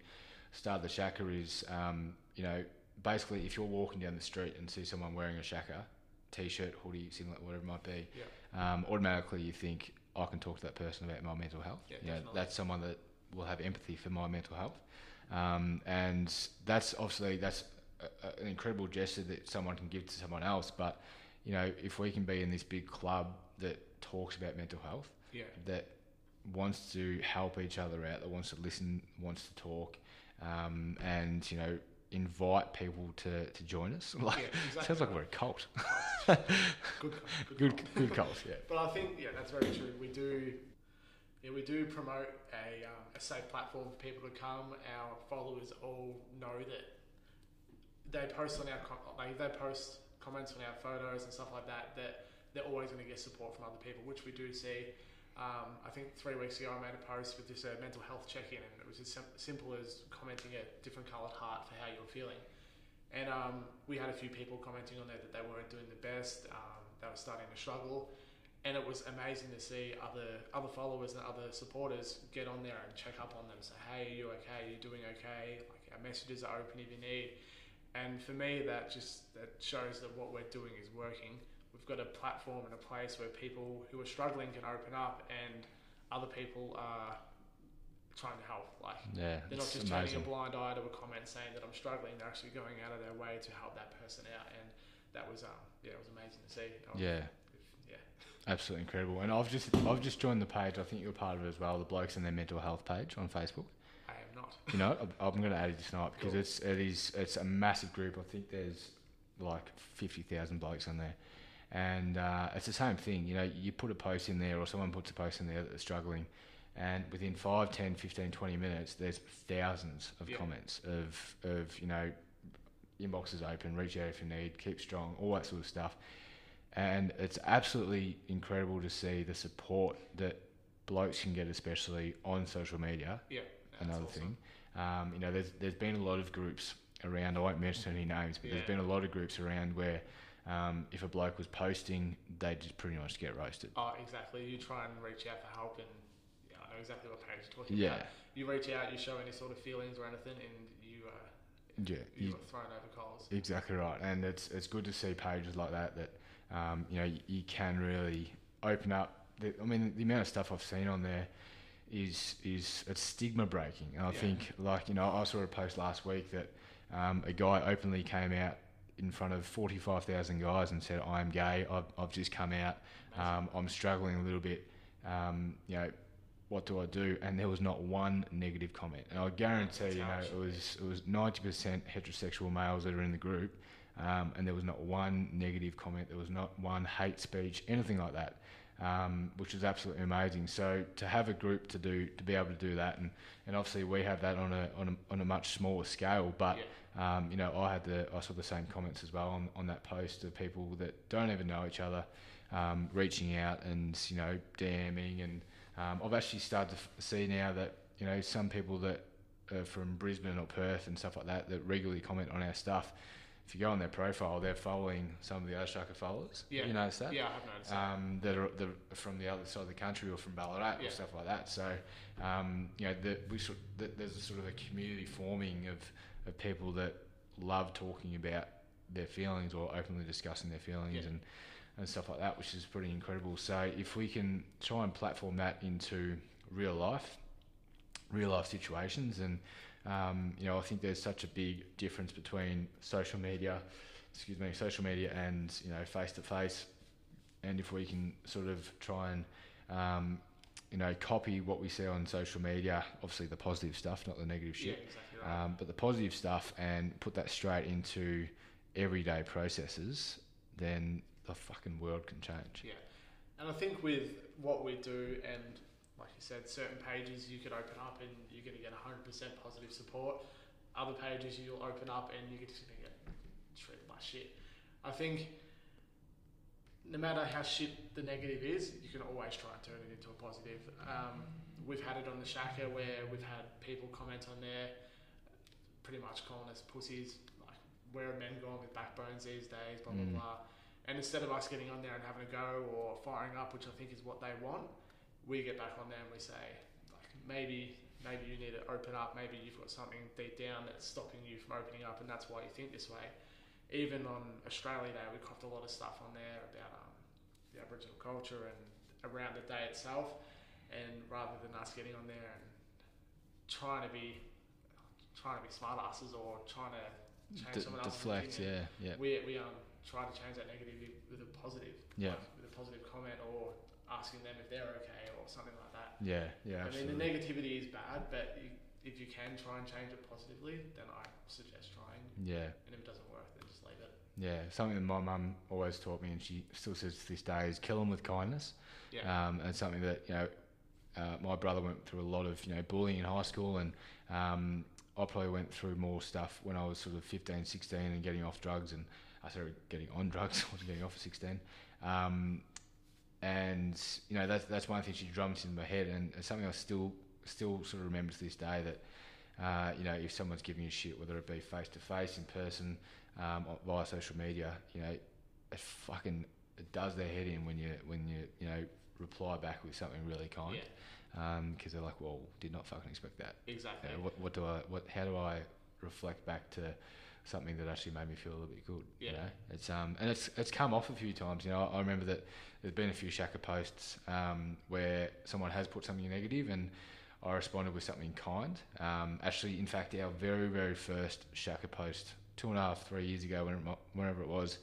started the Shaka is, um, you know, basically if you're walking down the street and see someone wearing a Shaka t-shirt, hoodie, singlet, whatever it might be, Yeah. um, automatically you think I can talk to that person about my mental health. Yeah, You know, that's someone that will have empathy for my mental health. Um, and that's obviously that's a, an incredible gesture that someone can give to someone else. But you know, if we can be in this big club that talks about mental health, yeah, that wants to help each other out, that wants to listen, wants to talk, um, and you know, invite people to, to join us. (laughs) Like, yeah, exactly. sounds like right. we're a cult. good, (laughs) good, Good, call. good cult. Yeah. But I think yeah, that's very true. We do, yeah, we do promote a, um, a safe platform for people to come. Our followers all know that they post on our like they post comments on our photos and stuff like that. That they're always going to get support from other people, which we do see. Um, I think three weeks ago I made a post with just a mental health check-in, and it was as sim- simple as commenting a different coloured heart for how you're feeling. And um, we had a few people commenting on there that they weren't doing the best, um, they were starting to struggle, and it was amazing to see other other followers and other supporters get on there and check up on them. Say, hey, are you okay? Are you doing okay? Like our messages are open if you need. And for me, that just that shows that what we're doing is working we've got a platform and a place where people who are struggling can open up and other people are trying to help. Like yeah, they're not just amazing. turning a blind eye to a comment saying that I'm struggling. They're actually going out of their way to help that person out, and that was um yeah, it was amazing to see. yeah. yeah. Absolutely incredible, and I've just I've just joined the page. I think you're part of it as well. The blokes and their mental health page on Facebook. I am not. You know, I'm going to add it tonight because cool. it's it is it's a massive group. I think there's like fifty thousand blokes on there, and uh, it's the same thing. You know, you put a post in there, or someone puts a post in there that's struggling, and within 5, 10, 15, 20 minutes, there's thousands of yeah. comments of, of, you know, inboxes open, reach out if you need, keep strong, all that sort of stuff. And it's absolutely incredible to see the support that blokes can get, especially on social media. Yeah, another awesome. thing. Um, you know, there's there's been a lot of groups around. I won't mention any names, but yeah. there's been a lot of groups around where um, if a bloke was posting, they'd just pretty much get roasted. Oh, exactly. You try and reach out for help, and yeah, I know exactly what page you're talking yeah. about. You reach out, you show any sort of feelings or anything, and you uh, yeah, you, you thrown over coals. Exactly right, and it's it's good to see pages like that that um, you know you, you can really open up. The, I mean, the amount of stuff I've seen on there is is it's stigma breaking, and I yeah. think like you know I saw a post last week that um, a guy openly came out in front of 45,000 guys and said, I am gay, I've, I've just come out, um, I'm struggling a little bit, um, you know, what do I do? And there was not one negative comment. And I guarantee, you know, it was it was 90% heterosexual males that are in the group, um, and there was not one negative comment. There was not one hate speech, anything like that, um, which is absolutely amazing. So to have a group to do to be able to do that, and, and obviously we have that on a on a, on a much smaller scale, but. Yeah um, you know, I had the I saw the same comments as well on, on that post of people that don't even know each other, um, reaching out and you know DMing, and um, I've actually started to f- see now that you know some people that are from Brisbane or Perth and stuff like that that regularly comment on our stuff. If you go on their profile, they're following some of the other Striker followers. Yeah. You notice that? Yeah, I've noticed um, that. are, that are from the other side of the country or from Ballarat yeah. or stuff like that. So, um, you know, the, we sort, the, there's a sort of a community forming of of people that love talking about their feelings or openly discussing their feelings yeah. and, and stuff like that, which is pretty incredible. So if we can try and platform that into real life, real life situations, and um, you know, I think there's such a big difference between social media, excuse me, social media and you know, face to face. And if we can sort of try and um, you know, copy what we see on social media, obviously the positive stuff, not the negative shit. Yeah, exactly right. um, but the positive stuff and put that straight into everyday processes, then the fucking world can change. Yeah. And I think with what we do and like you said, certain pages you could open up and you're going to get 100% positive support. Other pages you'll open up and you're just going to get treated by shit. I think no matter how shit the negative is, you can always try and turn it into a positive. Um, we've had it on the Shaka where we've had people comment on there, pretty much calling us pussies. Like, where are men going with backbones these days? Blah blah mm. blah. And instead of us getting on there and having a go or firing up, which I think is what they want, we get back on there and we say, like, maybe maybe you need to open up. Maybe you've got something deep down that's stopping you from opening up, and that's why you think this way even on Australia Day, we copped a lot of stuff on there about um, the Aboriginal culture and around the day itself. And rather than us getting on there and trying to be trying to be smart asses or trying to change someone else's deflect, opinion, yeah, yeah. We we um try to change that negativity with a positive, yeah, like with a positive comment or asking them if they're okay or something like that. Yeah, yeah. I mean, the negativity is bad, but you, if you can try and change it positively, then I suggest trying. Yeah. And if it doesn't work, then just leave it. Yeah, something that my mum always taught me, and she still says to this day, is kill them with kindness. Yeah. Um, and something that you know, uh, my brother went through a lot of you know bullying in high school, and um, I probably went through more stuff when I was sort of 15, 16, and getting off drugs, and I started getting on drugs. I (laughs) wasn't getting off at 16. Um, and you know that's that's one thing she drums in my head, and it's something I still still sort of remember to this day that. Uh, you know, if someone's giving you shit, whether it be face to face, in person, um, or via social media, you know, it fucking it does their head in when you when you you know reply back with something really kind. Yeah, because they're like, well, did not fucking expect that. exactly. You know, what, what do I, what, how do I reflect back to something that actually made me feel a little bit good? You know, it's um, and it's it's come off a few times. You know, I, remember that there's been a few Shaka posts um, where someone has put something negative and. I responded with something kind. Um, actually, in fact, our very, very first Shaka post, two and a half, three years ago, when whenever it was,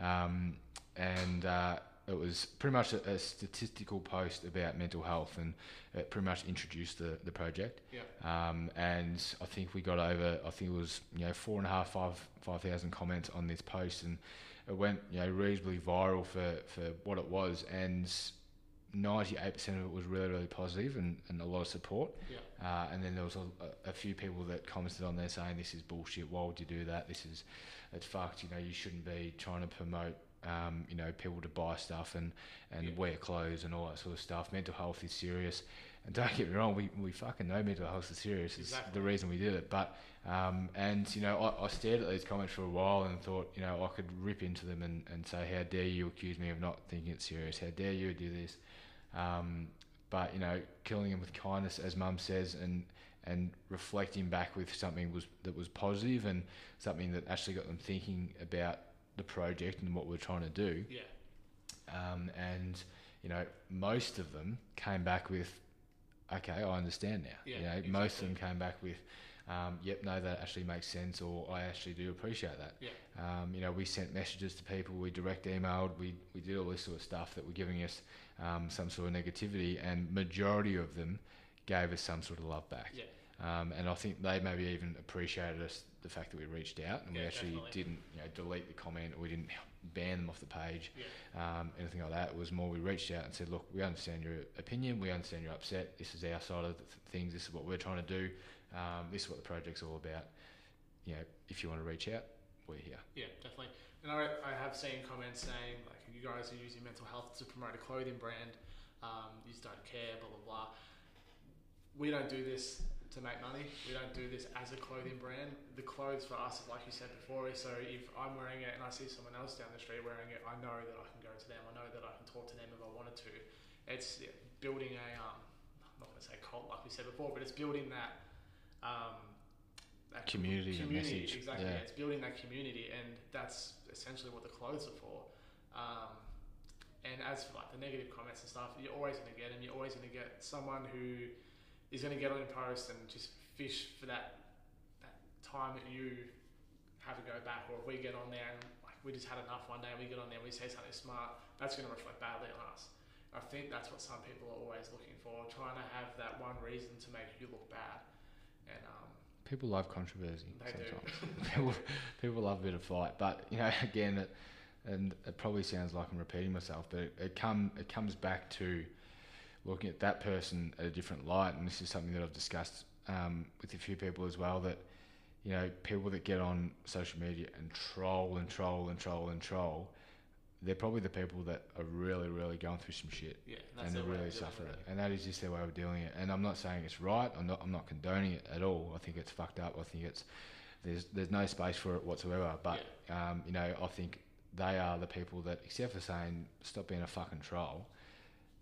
um, and uh, it was pretty much a, a statistical post about mental health, and it pretty much introduced the, the project. Yeah. Um, and I think we got over, I think it was you know four and a half, five, five thousand comments on this post, and it went you know reasonably viral for for what it was, and. 98% of it was really, really positive and, and a lot of support. Yeah. Uh, and then there was a, a few people that commented on there saying, this is bullshit. Why would you do that? This is, it's fucked. You know, you shouldn't be trying to promote, um, you know, people to buy stuff and, and Yeah. wear clothes and all that sort of stuff. Mental health is serious. And don't get me wrong, we, we fucking know mental health is serious. It's Exactly. the reason we did it. But, um, and, you know, I, I stared at these comments for a while and thought, you know, I could rip into them and, and say, how dare you accuse me of not thinking it's serious? How dare you do this? Um, but, you know, killing him with kindness, as mum says, and, and reflecting back with something was that was positive and something that actually got them thinking about the project and what we're trying to do. Yeah. Um, and you know, most of them came back with, "Okay, I understand now." Yeah, you know, most of them came back with, um, "Yep, no, that actually makes sense," or "I actually do appreciate that." Yeah. Um, you know, we sent messages to people, we direct emailed, we we did all this sort of stuff that were giving us um, some sort of negativity, and majority of them gave us some sort of love back. Yeah. Um, and I think they maybe even appreciated us the fact that we reached out and we actually definitely. didn't you know delete the comment or we didn't ban them off the page Yeah. um, anything like that. It was more we reached out and said, look, we understand your opinion, we understand you're upset. This is our side of things. This is what we're trying to do. Um, this is what the project's all about. You know, if you want to reach out, we're here. Yeah, definitely. And I, I have seen comments saying like you guys are using mental health to promote a clothing brand. Um, you just don't care, blah blah blah. We don't do this to make money. We don't do this as a clothing brand. The clothes for us, like you said before, is so if I'm wearing it and I see someone else down the street wearing it, I know that I can go to them. I know that I can talk to them if I wanted to. It's building a um, I'm not going to say cult like we said before, but it's building that um, that Community community message, exactly. yeah. It's building that community, and that's essentially what the clothes are for. Um, and as for like the negative comments and stuff, you're always going to get them. You're always going to get someone who is going to get on your post and just fish for that that time that you have to go back, or if we get on there and like we just had enough one day, and we get on there and we say something smart, that's going to reflect badly on us. I think that's what some people are always looking for, trying to have that one reason to make you look bad. And um, People love controversy They do. sometimes. (laughs) people, people love a bit of fight, but you know, (laughs) again, it, and it probably sounds like I'm repeating myself, but it, it come it comes back to looking at that person at a different light, and this is something that I've discussed um, with a few people as well. That you know, people that get on social media and troll and troll and troll and troll, they're probably the people that are really, really going through some shit yeah, that's and they're really suffering, it. and that is just their way of doing it. And I'm not saying it's right. I'm not. I'm not condoning it at all. I think it's fucked up. I think it's there's there's no space for it whatsoever. But um, you know, I think they are the people that, except for saying stop being a fucking troll,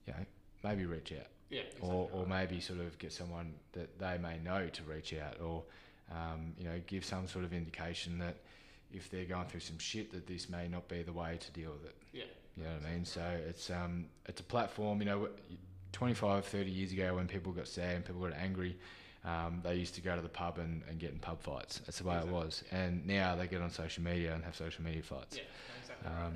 you know, maybe reach out, Yeah, exactly or or right. maybe sort of get someone that they may know to reach out, or um, you know, give some sort of indication that if they're going through some shit, that this may not be the way to deal with it. yeah, You know what I mean? So it's um it's a platform. You know, 25, 30 years ago when people got sad and people got angry, um, they used to go to the pub and, and get in pub fights. That's the way Exactly. it was. And now they get on social media and have social media fights. yeah, exactly. right.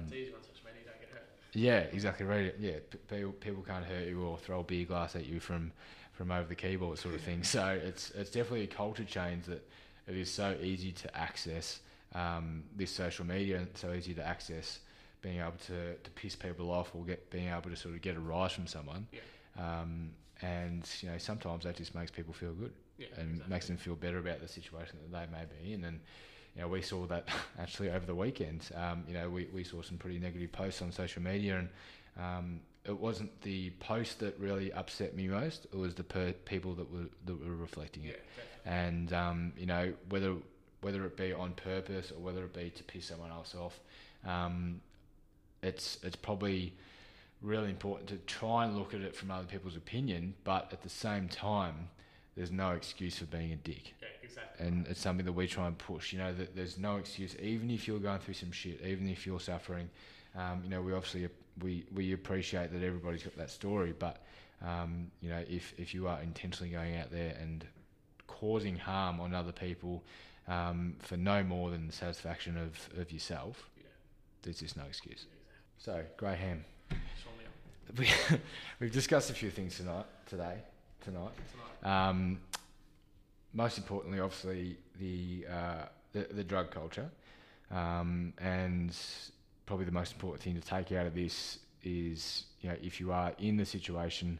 Yeah, exactly right. Yeah, people people can't hurt you or throw a beer glass at you from from over the keyboard, sort of thing. so it's it's definitely a culture change that it is so easy to access um, this social media and so easy to access being able to, to piss people off or get being able to sort of get a rise from someone. Yeah. Um, and you know sometimes that just makes people feel good Yeah, and exactly. makes them feel better about the situation that they may be in. And you know, we saw that (laughs) actually over the weekend. Um, you know, we, we saw some pretty negative posts on social media, and um, it wasn't the post that really upset me most. It was the per- people that were that were reflecting it, definitely. and um, you know whether whether it be on purpose or whether it be to piss someone else off, um, it's it's probably really important to try and look at it from other people's opinion, but at the same time, there's no excuse for being a dick Yeah, exactly. and it's something that we try and push. You know that there's no excuse, even if you're going through some shit, even if you're suffering. Um, you know, we obviously we we appreciate that everybody's got that story, but um, you know, if if you are intentionally going out there and causing harm on other people um, for no more than the satisfaction of, of yourself, Yeah. there's just no excuse. Exactly. So, Graham, Show me up (laughs) we, we've discussed a few things tonight, today, tonight. tonight. Um, most importantly, obviously, the, uh, the the drug culture, um, and probably the most important thing to take out of this is, you know, if you are in the situation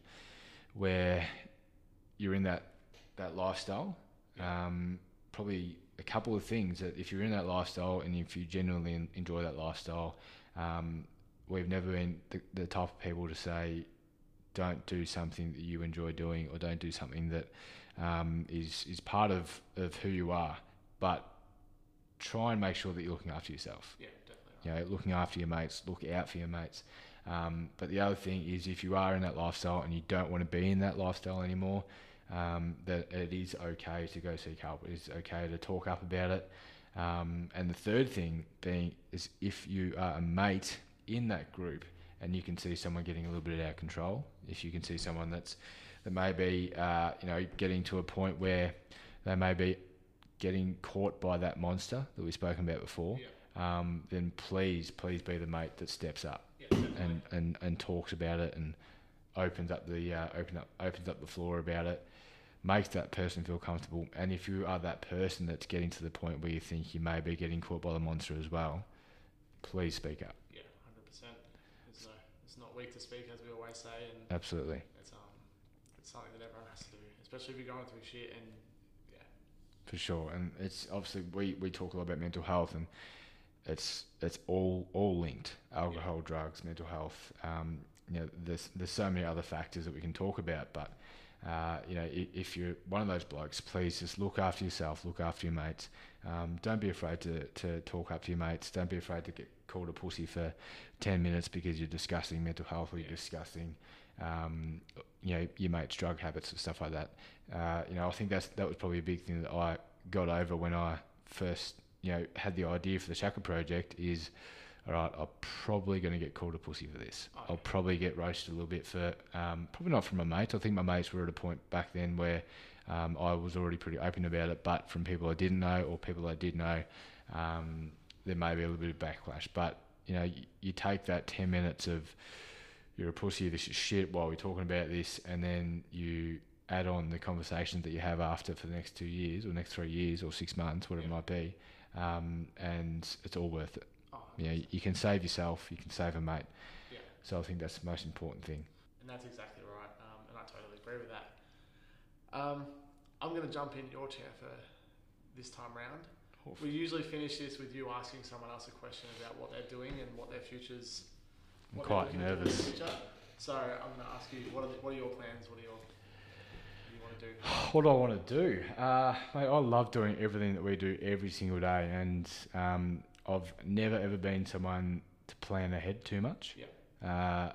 where you're in that that lifestyle, um, probably a couple of things that if you're in that lifestyle and if you genuinely enjoy that lifestyle, um, we've never been the, the type of people to say don't do something that you enjoy doing or don't do something that um, is is part of, of who you are, but try and make sure that you're looking after yourself. Yeah, definitely. You know, looking after your mates, look out for your mates. Um, but the other thing is, if you are in that lifestyle and you don't want to be in that lifestyle anymore, um, that it is okay to go seek help. It is okay to talk up about it. Um, and the third thing being is if you are a mate in that group and you can see someone getting a little bit out of control, if you can see someone that's that may be uh, you know getting to a point where they may be getting caught by that monster that we've spoken about before, Yeah. um, then please, please be the mate that steps up Yeah, and, and, and talks about it and opens up the uh, open up opens up the floor about it, makes that person feel comfortable. And if you are that person that's getting to the point where you think you may be getting caught by the monster as well, please speak up. yeah, hundred percent. It's no, to speak, as we always say, and Absolutely, it's um, it's something that everyone has to do, especially if you're going through shit. And yeah, for sure. And it's obviously we, we talk a lot about mental health and it's it's all all linked. Alcohol, drugs, mental health. Um, you know, there's there's so many other factors that we can talk about, but uh, you know, if, you're one of those blokes, please just look after yourself, look after your mates. Um, don't be afraid to, to talk up to your mates. Don't be afraid to get called a pussy for ten minutes because you're discussing mental health or you're discussing, um, you know, your mates' drug habits and stuff like that. Uh, you know, I think that's that was probably a big thing that I got over when I first, you know, had the idea for the Shaka project. Is all right. I'm probably going to get called a pussy for this. Oh, I'll probably get roasted a little bit for, um, probably not from my mates. I think my mates were at a point back then where um, I was already pretty open about it, but from people I didn't know or people I did know, um, there may be a little bit of backlash. But you know, you, you take that ten minutes of you're a pussy, this is shit while we're talking about this, and then you add on the conversations that you have after for the next two years or next three years or six months, whatever Yeah. it might be, um, and it's all worth it. You know, you can save yourself, you can save a mate. yeah, So I think that's the most important thing. and that's exactly right. Um, and I totally agree with that. Um, I'm going to jump in your chair for this time round. We usually finish this with you asking someone else a question about what they're doing and what their futures. I'm what quite looking to do in the nervous. future. So I'm going to ask you, what are, the, what are your plans? What are your, do you want to do? (sighs) What do I want to do? Uh, mate, I love doing everything that we do every single day, and um, I've never ever been someone to plan ahead too much. Yeah. Uh,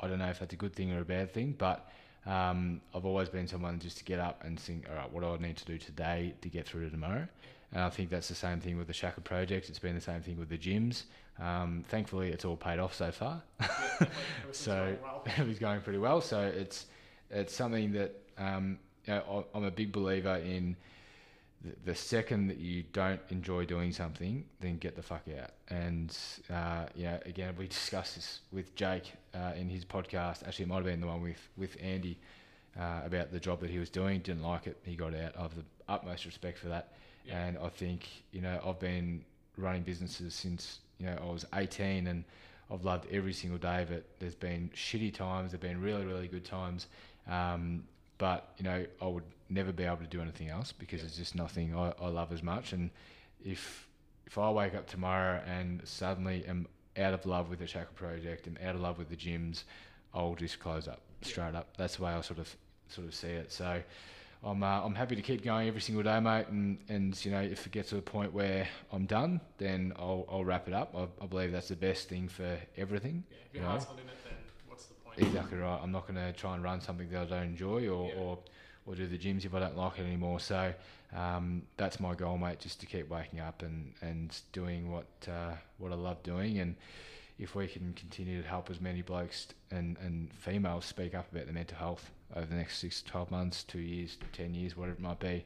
I don't know if that's a good thing or a bad thing, but um, I've always been someone just to get up and think, all right, what do I need to do today to get through to tomorrow? And I think that's the same thing with the Shaka project. It's been the same thing with the gyms. Um, thankfully, it's all paid off so far. Yeah. (laughs) Everything's So- going well. it was going pretty well. So it's it's something that um, you know, I'm a big believer in. The, the second that you don't enjoy doing something, then get the fuck out. And uh, you know, again, we discussed this with Jake uh, in his podcast. Actually, it might have been the one with with Andy uh, about the job that he was doing. Didn't like it. He got out. I have the utmost respect for that. Yeah. And I think you know I've been running businesses since you know I was 18, and I've loved every single day of it. There's been shitty times. There've been really really good times. Um, but you know I would never be able to do anything else because Yeah. it's just nothing I, I love as much. And if if I wake up tomorrow and suddenly am out of love with the Shaka project and out of love with the gyms, I'll just close up Yeah. straight up. That's the way I sort of sort of see it. So. I'm, uh, I'm happy to keep going every single day, mate. And, and you know, if it gets to a point where I'm done, then I'll, I'll wrap it up. I, I believe that's the best thing for everything. Yeah, if your You heart's know? not in it, then what's the point? Exactly right. I'm not going to try and run something that I don't enjoy or, Yeah. or, or do the gyms if I don't like it anymore. So um, that's my goal, mate, just to keep waking up and, and doing what uh, what I love doing. And if we can continue to help as many blokes and, and females speak up about their mental health over the next six, 12 months, two years, 10 years, whatever it might be,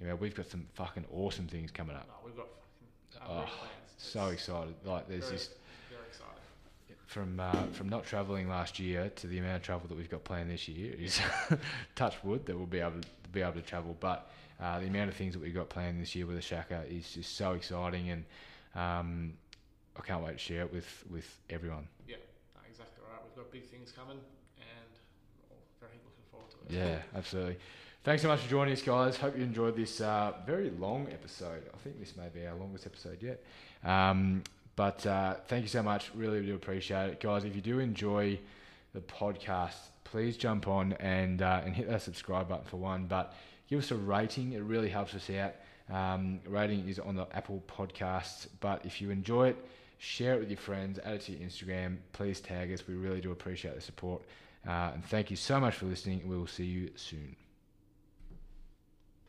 you know, we've got some fucking awesome things coming up. No, we've got fucking Oh, plans. So It's excited. Like, there's just. From uh, from not travelling last year to the amount of travel that we've got planned this year is (laughs) touch wood that we'll be able to be able to travel. But uh, the amount of things that we've got planned this year with the Shaka is just so exciting, and um, I can't wait to share it with with everyone. Yeah, exactly right. We've got big things coming, and very looking forward to it. Yeah, absolutely. Thanks so much for joining us, guys. Hope you enjoyed this uh, very long episode. I think this may be our longest episode yet. Um, but uh, thank you so much. Really do appreciate it, guys. If you do enjoy the podcast, please jump on and uh, and hit that subscribe button for one. But give us a rating; it really helps us out. Um, rating is on the Apple Podcasts. But if you enjoy it, share it with your friends. Add it to your Instagram. Please tag us. We really do appreciate the support. Uh, and thank you so much for listening. We will see you soon.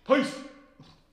Peace.